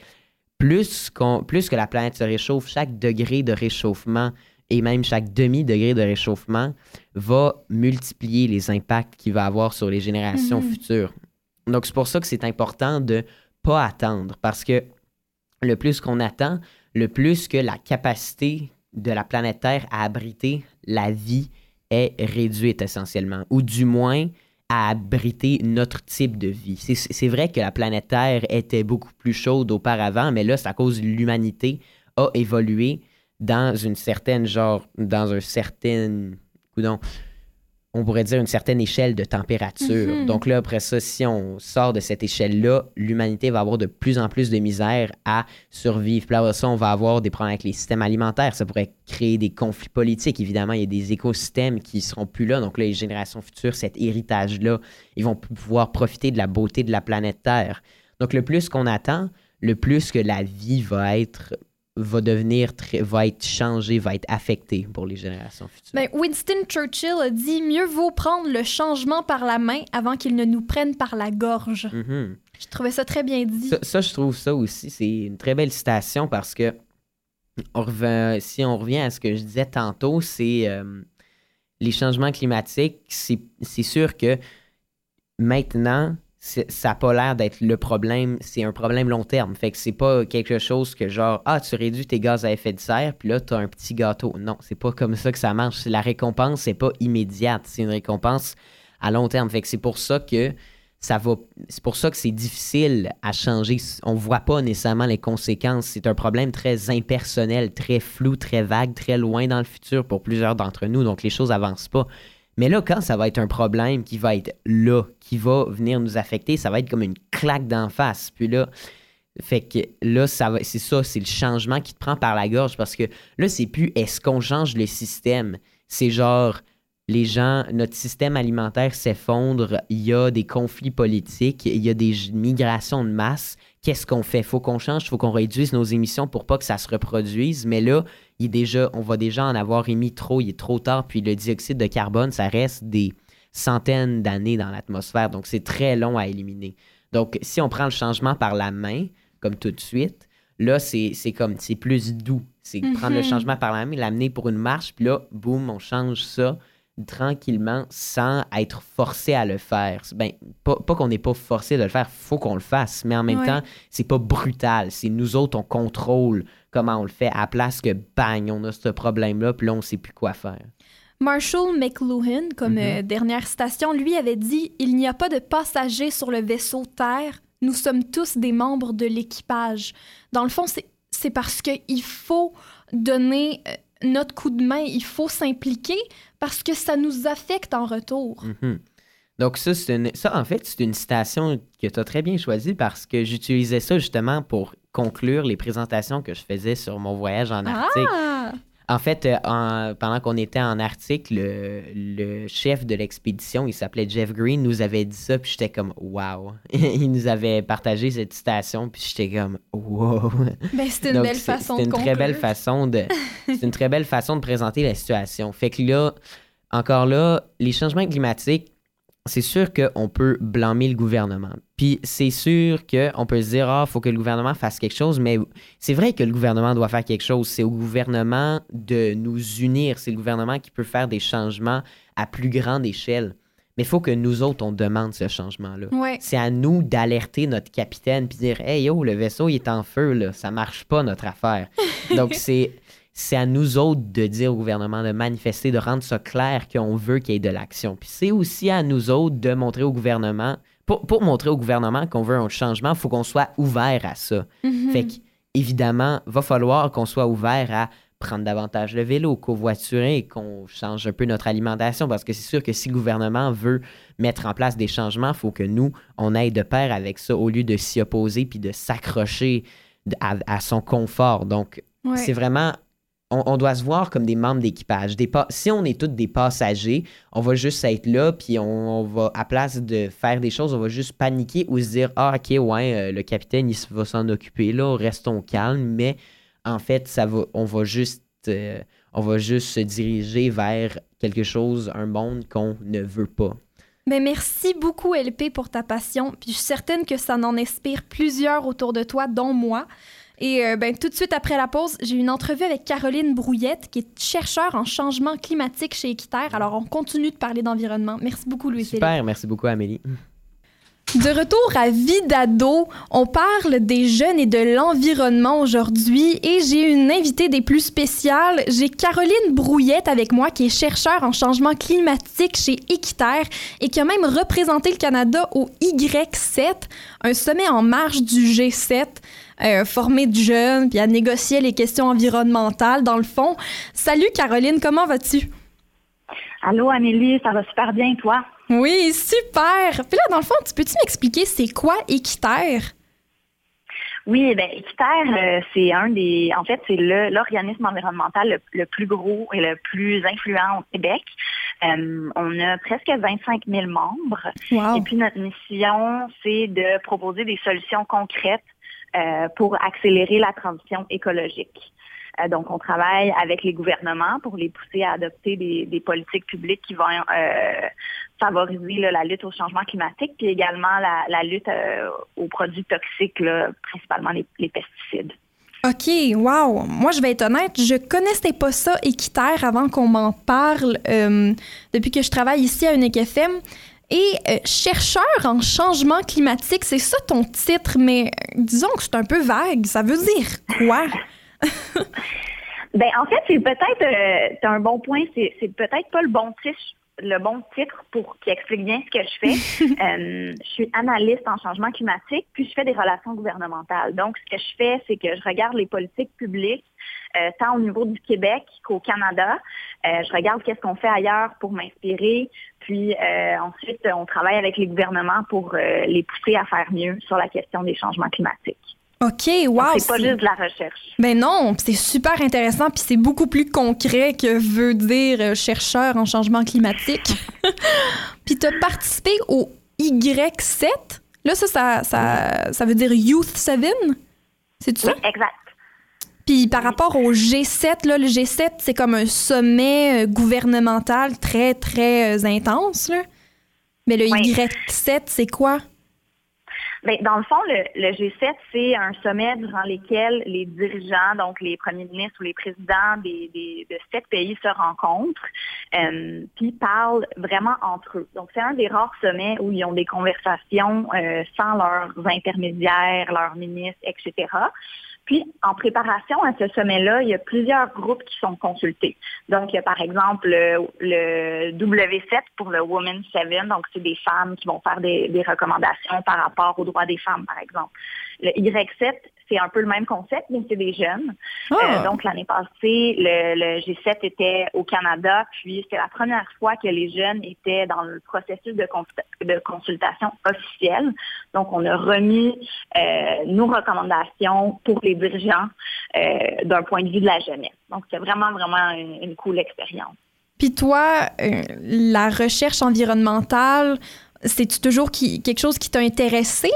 plus que la planète se réchauffe, chaque degré de réchauffement et même chaque demi-degré de réchauffement va multiplier les impacts qu'il va avoir sur les générations mhm. futures. Donc, c'est pour ça que c'est important de ne pas attendre parce que le plus qu'on attend, le plus que la capacité de la planète Terre à abriter la vie est réduite essentiellement, ou du moins à abriter notre type de vie. C'est vrai que la planète Terre était beaucoup plus chaude auparavant, mais là, c'est à cause de l'humanité a évolué dans une certaine, genre, dans un certain, on pourrait dire une certaine échelle de température. Mhm. Donc là, après ça, si on sort de cette échelle-là, l'humanité va avoir de plus en plus de misère à survivre. Puis là, ça, on va avoir des problèmes avec les systèmes alimentaires. Ça pourrait créer des conflits politiques. Évidemment, il y a des écosystèmes qui seront plus là. Donc là, les générations futures, cet héritage-là, ils vont pouvoir profiter de la beauté de la planète Terre. Donc le plus qu'on attend, le plus que la vie va être va devenir très, va être changé, va être affecté pour les générations futures. Ben, Winston Churchill a dit mieux vaut prendre le changement par la main avant qu'il ne nous prenne par la gorge. Mm-hmm. Je trouvais ça très bien dit. Ça, je trouve ça aussi, c'est une très belle citation parce que on si on revient à ce que je disais tantôt, c'est euh, les changements climatiques, c'est sûr que maintenant, ça n'a pas l'air d'être le problème, c'est un problème long terme. Fait que c'est pas quelque chose que genre, ah, tu réduis tes gaz à effet de serre, puis là, tu as un petit gâteau. Non, c'est pas comme ça que ça marche. La récompense, c'est pas immédiate, c'est une récompense à long terme. Fait que c'est pour ça que ça va. C'est pour ça que c'est difficile à changer. On voit pas nécessairement les conséquences. C'est un problème très impersonnel, très flou, très vague, très loin dans le futur pour plusieurs d'entre nous. Donc les choses avancent pas. Mais là, quand ça va être un problème qui va être là, qui va venir nous affecter, ça va être comme une claque d'en face. Puis là, fait que là, ça va, c'est ça, c'est le changement qui te prend par la gorge parce que là, c'est plus est-ce qu'on change le système? C'est genre, les gens, notre système alimentaire s'effondre, il y a des conflits politiques, il y a des migrations de masse. Qu'est-ce qu'on fait? Faut qu'on change, faut qu'on réduise nos émissions pour pas que ça se reproduise. Mais là, il est déjà, on va déjà en avoir émis trop, il est trop tard. Puis le dioxyde de carbone, ça reste des centaines d'années dans l'atmosphère. Donc, c'est très long à éliminer. Donc, si on prend le changement par la main, comme tout de suite, là, c'est comme, c'est plus doux. C'est prendre le changement par la main, l'amener pour une marche, puis là, boum, on change ça tranquillement sans être forcé à le faire. Ben, pas, pas qu'on n'est pas forcé de le faire, faut qu'on le fasse, mais en même Ouais. temps, c'est pas brutal. C'est nous autres, on contrôle comment on le fait, à place que bang, on a ce problème-là, puis là, on sait plus quoi faire. Marshall McLuhan, comme Mhm. euh, dernière citation, lui avait dit Il n'y a pas de passagers sur le vaisseau Terre, nous sommes tous des membres de l'équipage. Dans le fond, c'est c'est parce qu'il faut donner euh, notre coup de main, il faut s'impliquer parce que ça nous affecte en retour. Mhm. Donc ça, c'est une- ça, en fait, c'est une citation que tu as très bien choisie parce que j'utilisais ça justement pour conclure les présentations que je faisais sur mon voyage en Arctique. Ah! En fait, euh, en- pendant qu'on était en Arctique, le, le chef de l'expédition, il s'appelait Jeff Green, nous avait dit ça, puis j'étais comme « wow ». Il nous avait partagé cette citation, puis j'étais comme « wow ». Ben, c'est une Donc, belle façon de une très belle façon de c'est une très belle façon de présenter la situation. Fait que là, encore là, les changements climatiques, c'est sûr qu'on peut blâmer le gouvernement. Puis c'est sûr qu'on peut se dire, ah, faut que le gouvernement fasse quelque chose, mais c'est vrai que le gouvernement doit faire quelque chose. C'est au gouvernement de nous unir. C'est le gouvernement qui peut faire des changements à plus grande échelle. Mais il faut que nous autres, on demande ce changement-là. Ouais. C'est à nous d'alerter notre capitaine puis dire Hey yo, le vaisseau il est en feu, là. ça marche pas notre affaire. Donc c'est c'est à nous autres de dire au gouvernement de manifester, de rendre ça clair qu'on veut qu'il y ait de l'action. Puis c'est aussi à nous autres de montrer au gouvernement, pour, pour montrer au gouvernement qu'on veut un changement, il faut qu'on soit ouvert à ça. Mhm. Fait que, évidemment, va falloir qu'on soit ouvert à prendre davantage le vélo, covoiturer, qu'on change un peu notre alimentation, parce que c'est sûr que si le gouvernement veut mettre en place des changements, il faut que nous, on aille de pair avec ça au lieu de s'y opposer puis de s'accrocher à, à son confort. Donc, Ouais. c'est vraiment... On, doit se voir comme des membres d'équipage. Si on est tous des passagers, on va juste être là, puis on, va, à place de faire des choses, on va juste paniquer ou se dire Ah, ok, ouais, euh, le capitaine, il va s'en occuper, là, restons calmes, mais en fait, ça va, on va juste. euh, on va juste se diriger vers quelque chose, un monde qu'on ne veut pas. Ben, merci beaucoup, LP, pour ta passion. Puis je suis certaine que ça en inspire plusieurs autour de toi, dont moi. Et euh, ben, tout de suite après la pause, j'ai une entrevue avec Caroline Brouillette, qui est chercheure en changement climatique chez Équiterre. Alors, on continue de parler d'environnement. Merci beaucoup, Louis-Philippe. Super, merci beaucoup, Amélie. De retour à Vie d'ado, on parle des jeunes et de l'environnement aujourd'hui et j'ai une invitée des plus spéciales. J'ai Caroline Brouillette avec moi qui est chercheure en changement climatique chez Équiterre et qui a même représenté le Canada au Y7, un sommet en marge du G7. Euh, formé de jeunes, puis à négocier les questions environnementales, dans le fond. Salut Caroline, comment vas-tu? Allô Amélie, ça va super bien toi? Oui, super! Puis là, dans le fond, tu peux-tu m'expliquer c'est quoi Équiterre? Oui, ben Équiterre, euh, c'est un des, en fait, c'est l'organisme environnemental le, le plus gros et le plus influent au Québec. Euh, on a presque 25 000 membres. Wow. Et puis notre mission, c'est de proposer des solutions concrètes euh, pour accélérer la transition écologique. Euh, donc, on travaille avec les gouvernements pour les pousser à adopter des, des politiques publiques qui vont euh, favoriser là, la lutte au changement climatique, puis également la, la lutte euh, aux produits toxiques, là, principalement les, les pesticides. OK, wow. Moi, je vais être honnête, je connaissais pas ça, Équiterre, avant qu'on m'en parle euh, depuis que je travaille ici à Unique FM. Et euh, chercheur en changement climatique, c'est ça ton titre, mais disons que c'est un peu vague. Ça veut dire quoi? Ben en fait, c'est peut-être euh, un bon point. C'est peut-être pas le bon titre, le bon titre pour qui explique bien ce que je fais. Euh, je suis analyste en changement climatique, puis je fais des relations gouvernementales. Donc, ce que je fais, c'est que je regarde les politiques publiques, euh, tant au niveau du Québec qu'au Canada. Euh, je regarde qu'est-ce qu'on fait ailleurs pour m'inspirer. Puis euh, ensuite, on travaille avec les gouvernements pour euh, les pousser à faire mieux sur la question des changements climatiques. OK, wow. C'est pas juste de la recherche. Ben non, c'est super intéressant, puis c'est beaucoup plus concret que veut dire euh, chercheur en changement climatique. puis tu as participé au Y7. Là, ça, ça, ça, ça veut dire Youth 7. C'est ça? Oui, exact. Puis par rapport au G7, là, le G7, c'est comme un sommet euh, gouvernemental très, très euh, intense. Là. Mais le Oui. Y7, c'est quoi? Ben, dans le fond, le, le G7, c'est un sommet durant lequel les dirigeants, donc les premiers ministres ou les présidents des, des de sept pays se rencontrent, euh, puis parlent vraiment entre eux. Donc, c'est un des rares sommets où ils ont des conversations euh, sans leurs intermédiaires, leurs ministres, etc. Puis, en préparation à ce sommet-là, il y a plusieurs groupes qui sont consultés. Donc, il y a par exemple le, le W7 pour le Women 7, donc c'est des femmes qui vont faire des recommandations par rapport aux droits des femmes, par exemple. Le Y7, c'est un peu le même concept, mais c'est des jeunes. Ah. Euh, donc, l'année passée, le, le G7 était au Canada, puis c'était la première fois que les jeunes étaient dans le processus de, cons- de consultation officielle. Donc, on a remis euh, nos recommandations pour les dirigeants euh, d'un point de vue de la jeunesse. Donc, c'est vraiment, vraiment une, une cool expérience. Puis toi, la recherche environnementale, c'est-tu toujours qui- quelque chose qui t'a intéressé?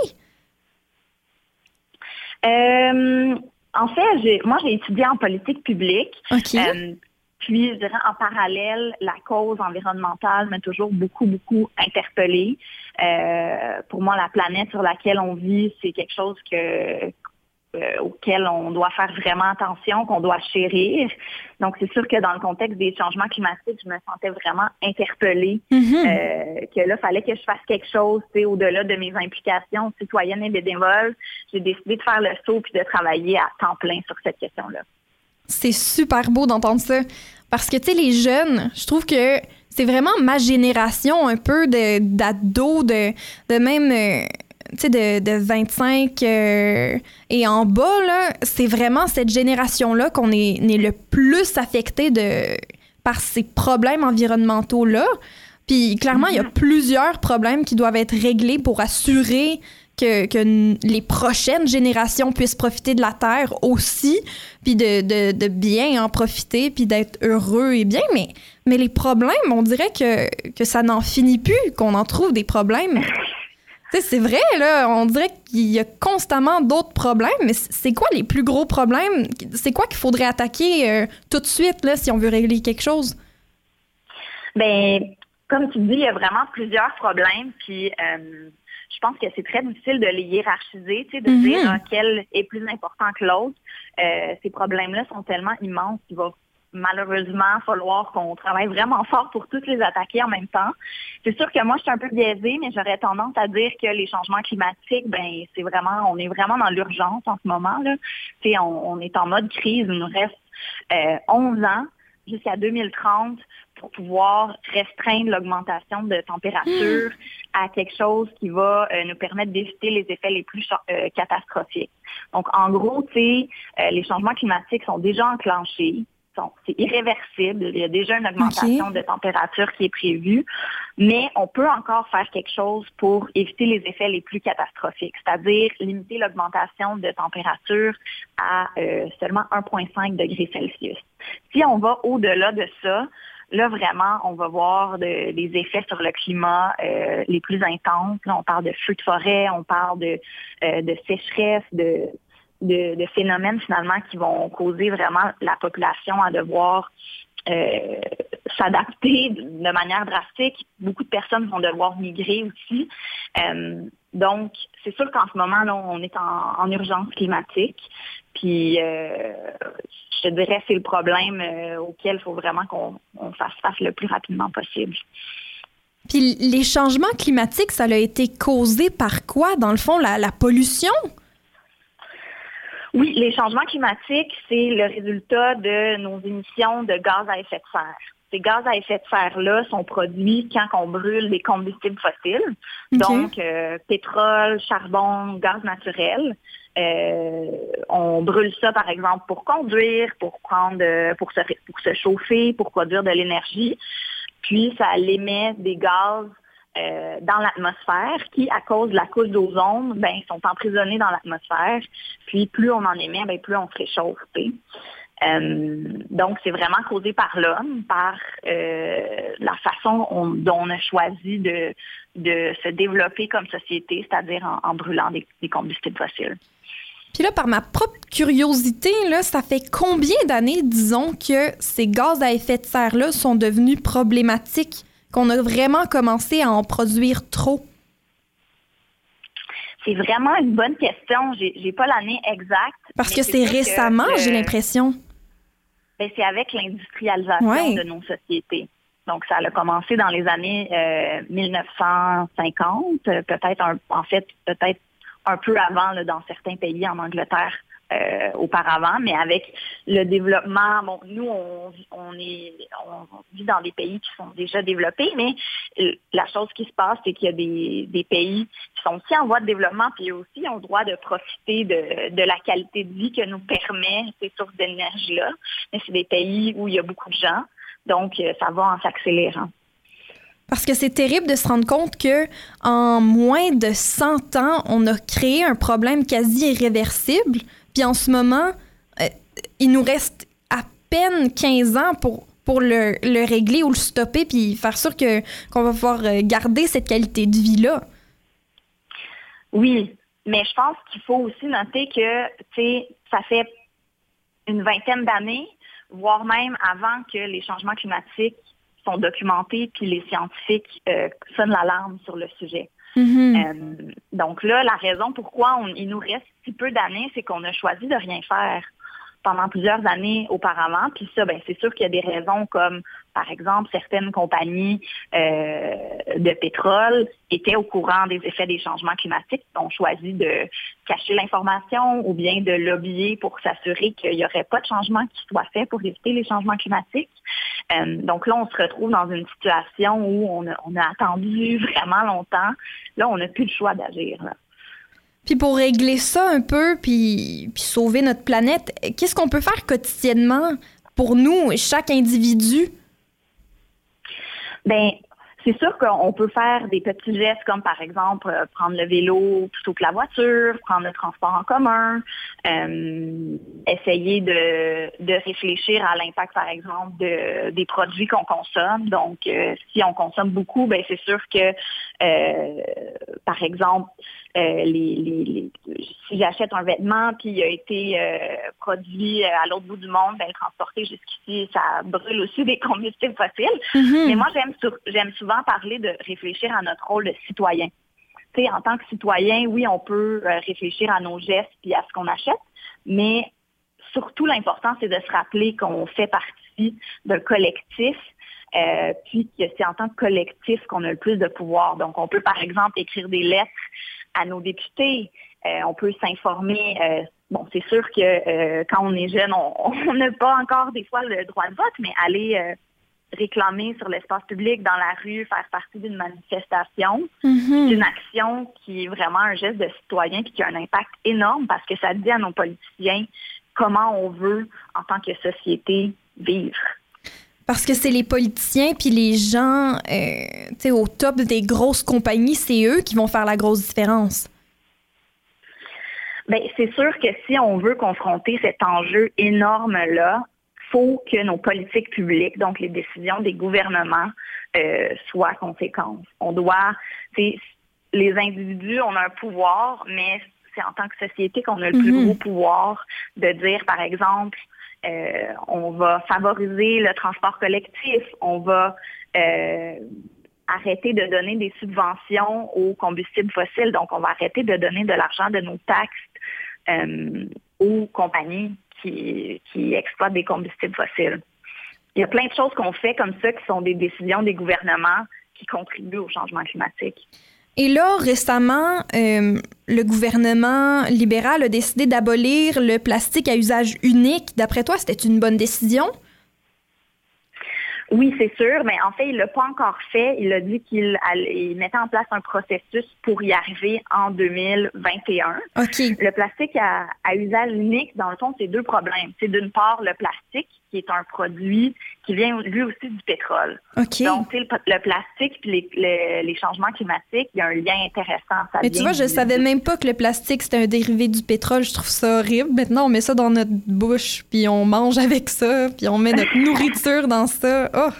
Euh, en fait, moi, j'ai étudié en politique publique. Euh, puis, je dirais, en parallèle, la cause environnementale m'a toujours beaucoup, beaucoup interpellée. Euh, pour moi, la planète sur laquelle on vit, c'est quelque chose que euh, auquel on doit faire vraiment attention, qu'on doit chérir. Donc, c'est sûr que dans le contexte des changements climatiques, je me sentais vraiment interpellée euh, que là, fallait que je fasse quelque chose, au-delà de mes implications citoyennes et bénévoles. J'ai décidé de faire le saut puis de travailler à temps plein sur cette question-là. C'est super beau d'entendre ça. Parce que, tu sais, les jeunes, je trouve que c'est vraiment ma génération un peu de- d'ados, de, de, même, euh, tu sais, de, de 25 euh, et en bas, là. C'est vraiment cette génération-là qu'on est, est le plus affecté de, par ces problèmes environnementaux-là. Puis clairement, il y a plusieurs problèmes qui doivent être réglés pour assurer que, les prochaines générations puissent profiter de la Terre aussi, puis de, de, de bien en profiter, puis d'être heureux et bien. Mais, mais les problèmes, on dirait que, que ça n'en finit plus, qu'on en trouve des problèmes. C'est vrai, là, on dirait qu'il y a constamment d'autres problèmes, mais c'est quoi les plus gros problèmes? C'est quoi qu'il faudrait attaquer euh, tout de suite, là, si on veut régler quelque chose? Ben, comme tu dis, il y a vraiment plusieurs problèmes, puis euh, je pense que c'est très difficile de les hiérarchiser, tu sais, de Mhm. dire ah, quel est plus important que l'autre. Euh, ces problèmes-là sont tellement immenses qu'il va malheureusement falloir qu'on travaille vraiment fort pour tous les attaquer en même temps. C'est sûr que moi, je suis un peu biaisée, mais j'aurais tendance à dire que les changements climatiques, ben, c'est vraiment, on est vraiment dans l'urgence en ce moment. Là. On, on est en mode crise. Il nous reste euh, 11 ans jusqu'à 2030 pour pouvoir restreindre l'augmentation de température à quelque chose qui va euh, nous permettre d'éviter les effets les plus euh, catastrophiques. Donc, en gros, tu sais, euh, les changements climatiques sont déjà enclenchés. Sont- C'est irréversible. Il y a déjà une augmentation de température qui est prévue, mais on peut encore faire quelque chose pour éviter les effets les plus catastrophiques, c'est-à-dire limiter l'augmentation de température à euh, seulement 1,5 degrés Celsius. Si on va au-delà de ça, là vraiment, on va voir de- des effets sur le climat euh, les plus intenses. Là, on parle de feux de forêt, on parle de, euh, de sécheresse, de, de, phénomènes finalement qui vont causer vraiment la population à devoir euh, s'adapter de manière drastique. Beaucoup de personnes vont devoir migrer aussi. Euh, donc, c'est sûr qu'en ce moment, là, on est en, en urgence climatique. Puis, euh, je te dirais, c'est le problème auquel il faut vraiment qu'on on fasse face le plus rapidement possible. Puis les changements climatiques, ça a été causé par quoi, dans le fond, la pollution? Oui, les changements climatiques, c'est le résultat de nos émissions de gaz à effet de serre. Ces gaz à effet de serre-là sont produits quand on brûle des combustibles fossiles, donc euh, pétrole, charbon, gaz naturel. Euh, on brûle ça, par exemple, pour conduire, pour prendre, euh, pour se, pour se chauffer, pour produire de l'énergie. Puis ça émet des gaz euh, dans l'atmosphère qui, à cause de la couche d'ozone, ben, sont emprisonnés dans l'atmosphère. Puis plus on en émet, ben, plus on se réchauffe. Euh, donc, c'est vraiment causé par l'homme, par euh, la façon on- dont on a choisi de, de se développer comme société, c'est-à-dire en, en brûlant des, des combustibles fossiles. Puis là, par ma propre curiosité, là, ça fait combien d'années, disons, que ces gaz à effet de serre-là sont devenus problématiques, qu'on a vraiment commencé à en produire trop? C'est vraiment une bonne question. J'ai pas l'année exacte. Parce que c'est récemment, j'ai l'impression. Ben, c'est avec l'industrialisation Ouais. de nos sociétés. Donc, ça a commencé dans les années euh, 1950, euh, peut-être un- en fait, peut-être un peu avant là, dans certains pays en Angleterre euh, auparavant, mais avec le développement, bon, nous, on, est, on vit dans des pays qui sont déjà développés, mais la chose qui se passe, c'est qu'il y a des, pays qui sont aussi en voie de développement, puis aussi ont le droit de profiter de, de la qualité de vie que nous permet ces sources d'énergie-là. Mais c'est des pays où il y a beaucoup de gens, donc euh, ça va en s'accélérant. Parce que c'est terrible de se rendre compte que en moins de 100 ans, on a créé un problème quasi irréversible. Puis en ce moment, euh, il nous reste à peine 15 ans pour, pour le, le régler ou le stopper, puis faire sûr qu'on va pouvoir euh, garder cette qualité de vie-là. Oui, mais je pense qu'il faut aussi noter que, ça fait une vingtaine d'années, voire même avant que les changements climatiques sont documentés, puis les scientifiques euh, sonnent l'alarme sur le sujet. Euh, donc là, la raison pourquoi on- il nous reste si peu d'années, c'est qu'on a choisi de rien faire pendant plusieurs années auparavant. Puis ça, ben, c'est sûr qu'il y a des raisons comme, par exemple, certaines compagnies euh, de pétrole étaient au courant des effets des changements climatiques, ont choisi de cacher l'information ou bien de lobbyer pour s'assurer qu'il n'y aurait pas de changement qui soit fait pour éviter les changements climatiques. Euh, donc là, on se retrouve dans une situation où on a, on a attendu vraiment longtemps. Là, on n'a plus le choix d'agir. Puis pour régler ça un peu, puis, sauver notre planète, qu'est-ce qu'on peut faire quotidiennement pour nous, chaque individu? Ben, c'est sûr qu'on peut faire des petits gestes comme par exemple euh, prendre le vélo plutôt que la voiture, prendre le transport en commun, euh, essayer de, de réfléchir à l'impact par exemple de, des produits qu'on consomme. Donc, euh, si on consomme beaucoup, ben c'est sûr que euh, par exemple euh, les, les- les- si j'achète un vêtement puis il a été euh, produit euh, à l'autre bout du monde, ben, le transporter jusqu'ici, ça brûle aussi des combustibles fossiles. Mhm. Mais moi, j'aime j'aime souvent parler de réfléchir à notre rôle de citoyen. En tant que citoyen, oui, on peut euh, réfléchir à nos gestes puis à ce qu'on achète, mais surtout l'important, c'est de se rappeler qu'on fait partie d'un collectif, euh, puis que c'est en tant que collectif qu'on a le plus de pouvoir. Donc, on peut, par exemple, écrire des lettres à nos députés, euh, on peut s'informer. euh, bon, c'est sûr que euh, quand on est jeune, on n'a pas encore des fois le droit de vote, mais aller euh, réclamer sur l'espace public, dans la rue, faire partie d'une manifestation, Mhm. c'est une action qui est vraiment un geste de citoyen puis qui a un impact énorme parce que ça dit à nos politiciens comment on veut, en tant que société, vivre. Parce que c'est les politiciens puis les gens euh, au top des grosses compagnies, c'est eux qui vont faire la grosse différence. Ben, c'est sûr que si on veut confronter cet enjeu énorme-là, faut que nos politiques publiques, donc les décisions des gouvernements, euh, soient conséquentes. On doit, tu sais, les individus, on a un pouvoir, mais c'est en tant que société qu'on a le plus Mhm. gros pouvoir de dire, par exemple, euh, on va favoriser le transport collectif, on va euh, arrêter de donner des subventions aux combustibles fossiles, donc on va arrêter de donner de l'argent de nos taxes euh, aux compagnies qui, qui exploitent des combustibles fossiles. Il y a plein de choses qu'on fait comme ça qui sont des décisions des gouvernements qui contribuent au changement climatique. Et là, récemment, euh, le gouvernement libéral a décidé d'abolir le plastique à usage unique. D'après toi, c'était une bonne décision? Oui, c'est sûr, mais en fait, il l'a pas encore fait. Il a dit qu'il mettait en place un processus pour y arriver en 2021. OK. Le plastique à, à usage unique, dans le fond, c'est deux problèmes. C'est d'une part le plastique, qui est un produit qui vient lui aussi du pétrole. OK. Donc, tu sais, le, le plastique puis les, les- les changements climatiques, il y a un lien intéressant. Ça Mais tu vois, je du- savais même pas que le plastique, c'était un dérivé du pétrole. Je trouve ça horrible. Maintenant, on met ça dans notre bouche, puis on mange avec ça, puis on met notre nourriture dans ça. Oh!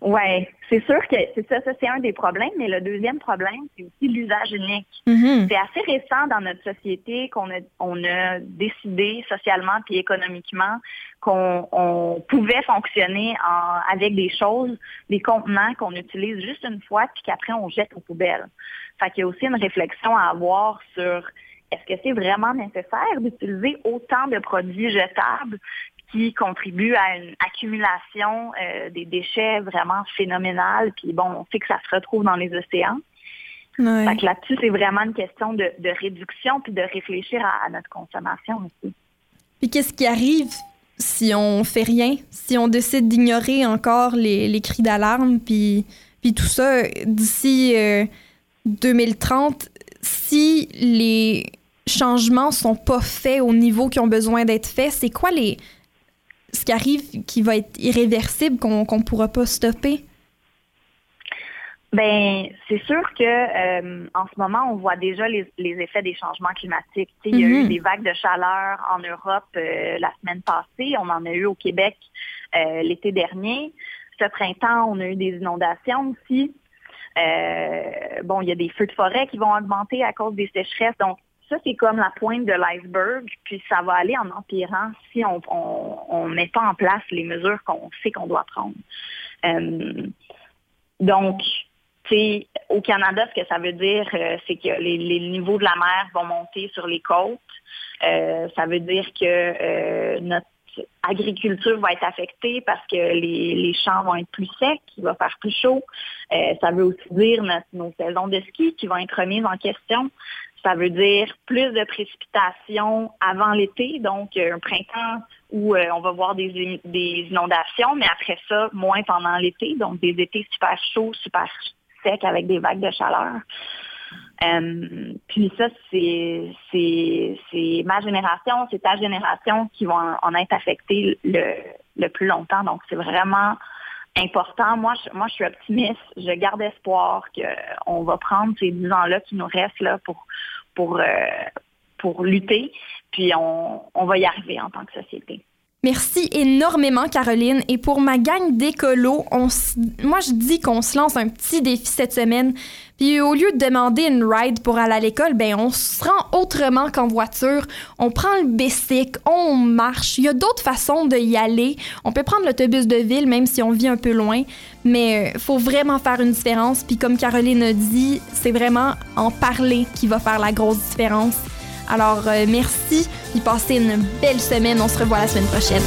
Ouais, c'est sûr que c'est ça, ça c'est un des problèmes, mais le deuxième problème, c'est aussi l'usage unique. Mhm. C'est assez récent dans notre société qu'on a, on a décidé socialement puis économiquement qu'on on pouvait fonctionner en, avec des choses, des contenants qu'on utilise juste une fois puis qu'après on jette aux poubelles. Fait qu'il y a aussi une réflexion à avoir sur est-ce que c'est vraiment nécessaire d'utiliser autant de produits jetables qui contribuent à une accumulation euh, des déchets vraiment phénoménale. Puis bon, on sait que ça se retrouve dans les océans. Ouais. Fait que là-dessus, c'est vraiment une question de, de réduction puis de réfléchir à, à notre consommation aussi. Puis qu'est-ce qui arrive si on fait rien, si on décide d'ignorer encore les, les cris d'alarme, puis, puis tout ça d'ici euh, 2030, si les changements sont pas faits au niveau qui ont besoin d'être faits, c'est quoi les ce qui arrive qui va être irréversible qu'on qu'on pourra pas stopper? Ben, c'est sûr que euh, en ce moment, on voit déjà les, les effets des changements climatiques. Il y a eu Mhm. des vagues de chaleur en Europe euh, la semaine passée. On en a eu au Québec euh, l'été dernier. Ce printemps, on a eu des inondations aussi. Bon, il y a des feux de forêt qui vont augmenter à cause des sécheresses. Donc, ça, c'est comme la pointe de l'iceberg, puis ça va aller en empirant si on on met pas en place les mesures qu'on sait qu'on doit prendre. Euh, donc, au Canada, ce que ça veut dire, euh, c'est que les, niveaux de la mer vont monter sur les côtes. Euh, ça veut dire que notre agriculture va être affectée parce que les, champs vont être plus secs, il va faire plus chaud. Ça veut aussi dire notre, nos saisons de ski qui vont être remises en question. Ça veut dire plus de précipitations avant l'été, donc euh, un printemps où euh, on va voir des, in- des inondations, mais après ça, moins pendant l'été, donc des étés super chauds, super secs avec des vagues de chaleur. Euh, puis ça, c'est ma génération, c'est ta génération qui vont en, en être affectées le, le plus longtemps. Donc c'est vraiment important. Moi, je, je suis optimiste. Je garde espoir qu'on va prendre ces 10 ans-là qui nous restent euh, pour lutter. Puis on, on va y arriver en tant que société. Merci énormément, Caroline. Et pour ma gang d'écolos, s- moi, je dis qu'on se lance un petit défi cette semaine. Puis au lieu de demander une ride pour aller à l'école, ben on se rend autrement qu'en voiture. On prend le bicycle, on marche. Il y a d'autres façons de y aller. On peut prendre l'autobus de ville, même si on vit un peu loin. Mais il faut vraiment faire une différence. Puis comme Caroline a dit, c'est vraiment en parler qui va faire la grosse différence. Alors, euh, merci, puis passez une belle semaine. On se revoit la semaine prochaine.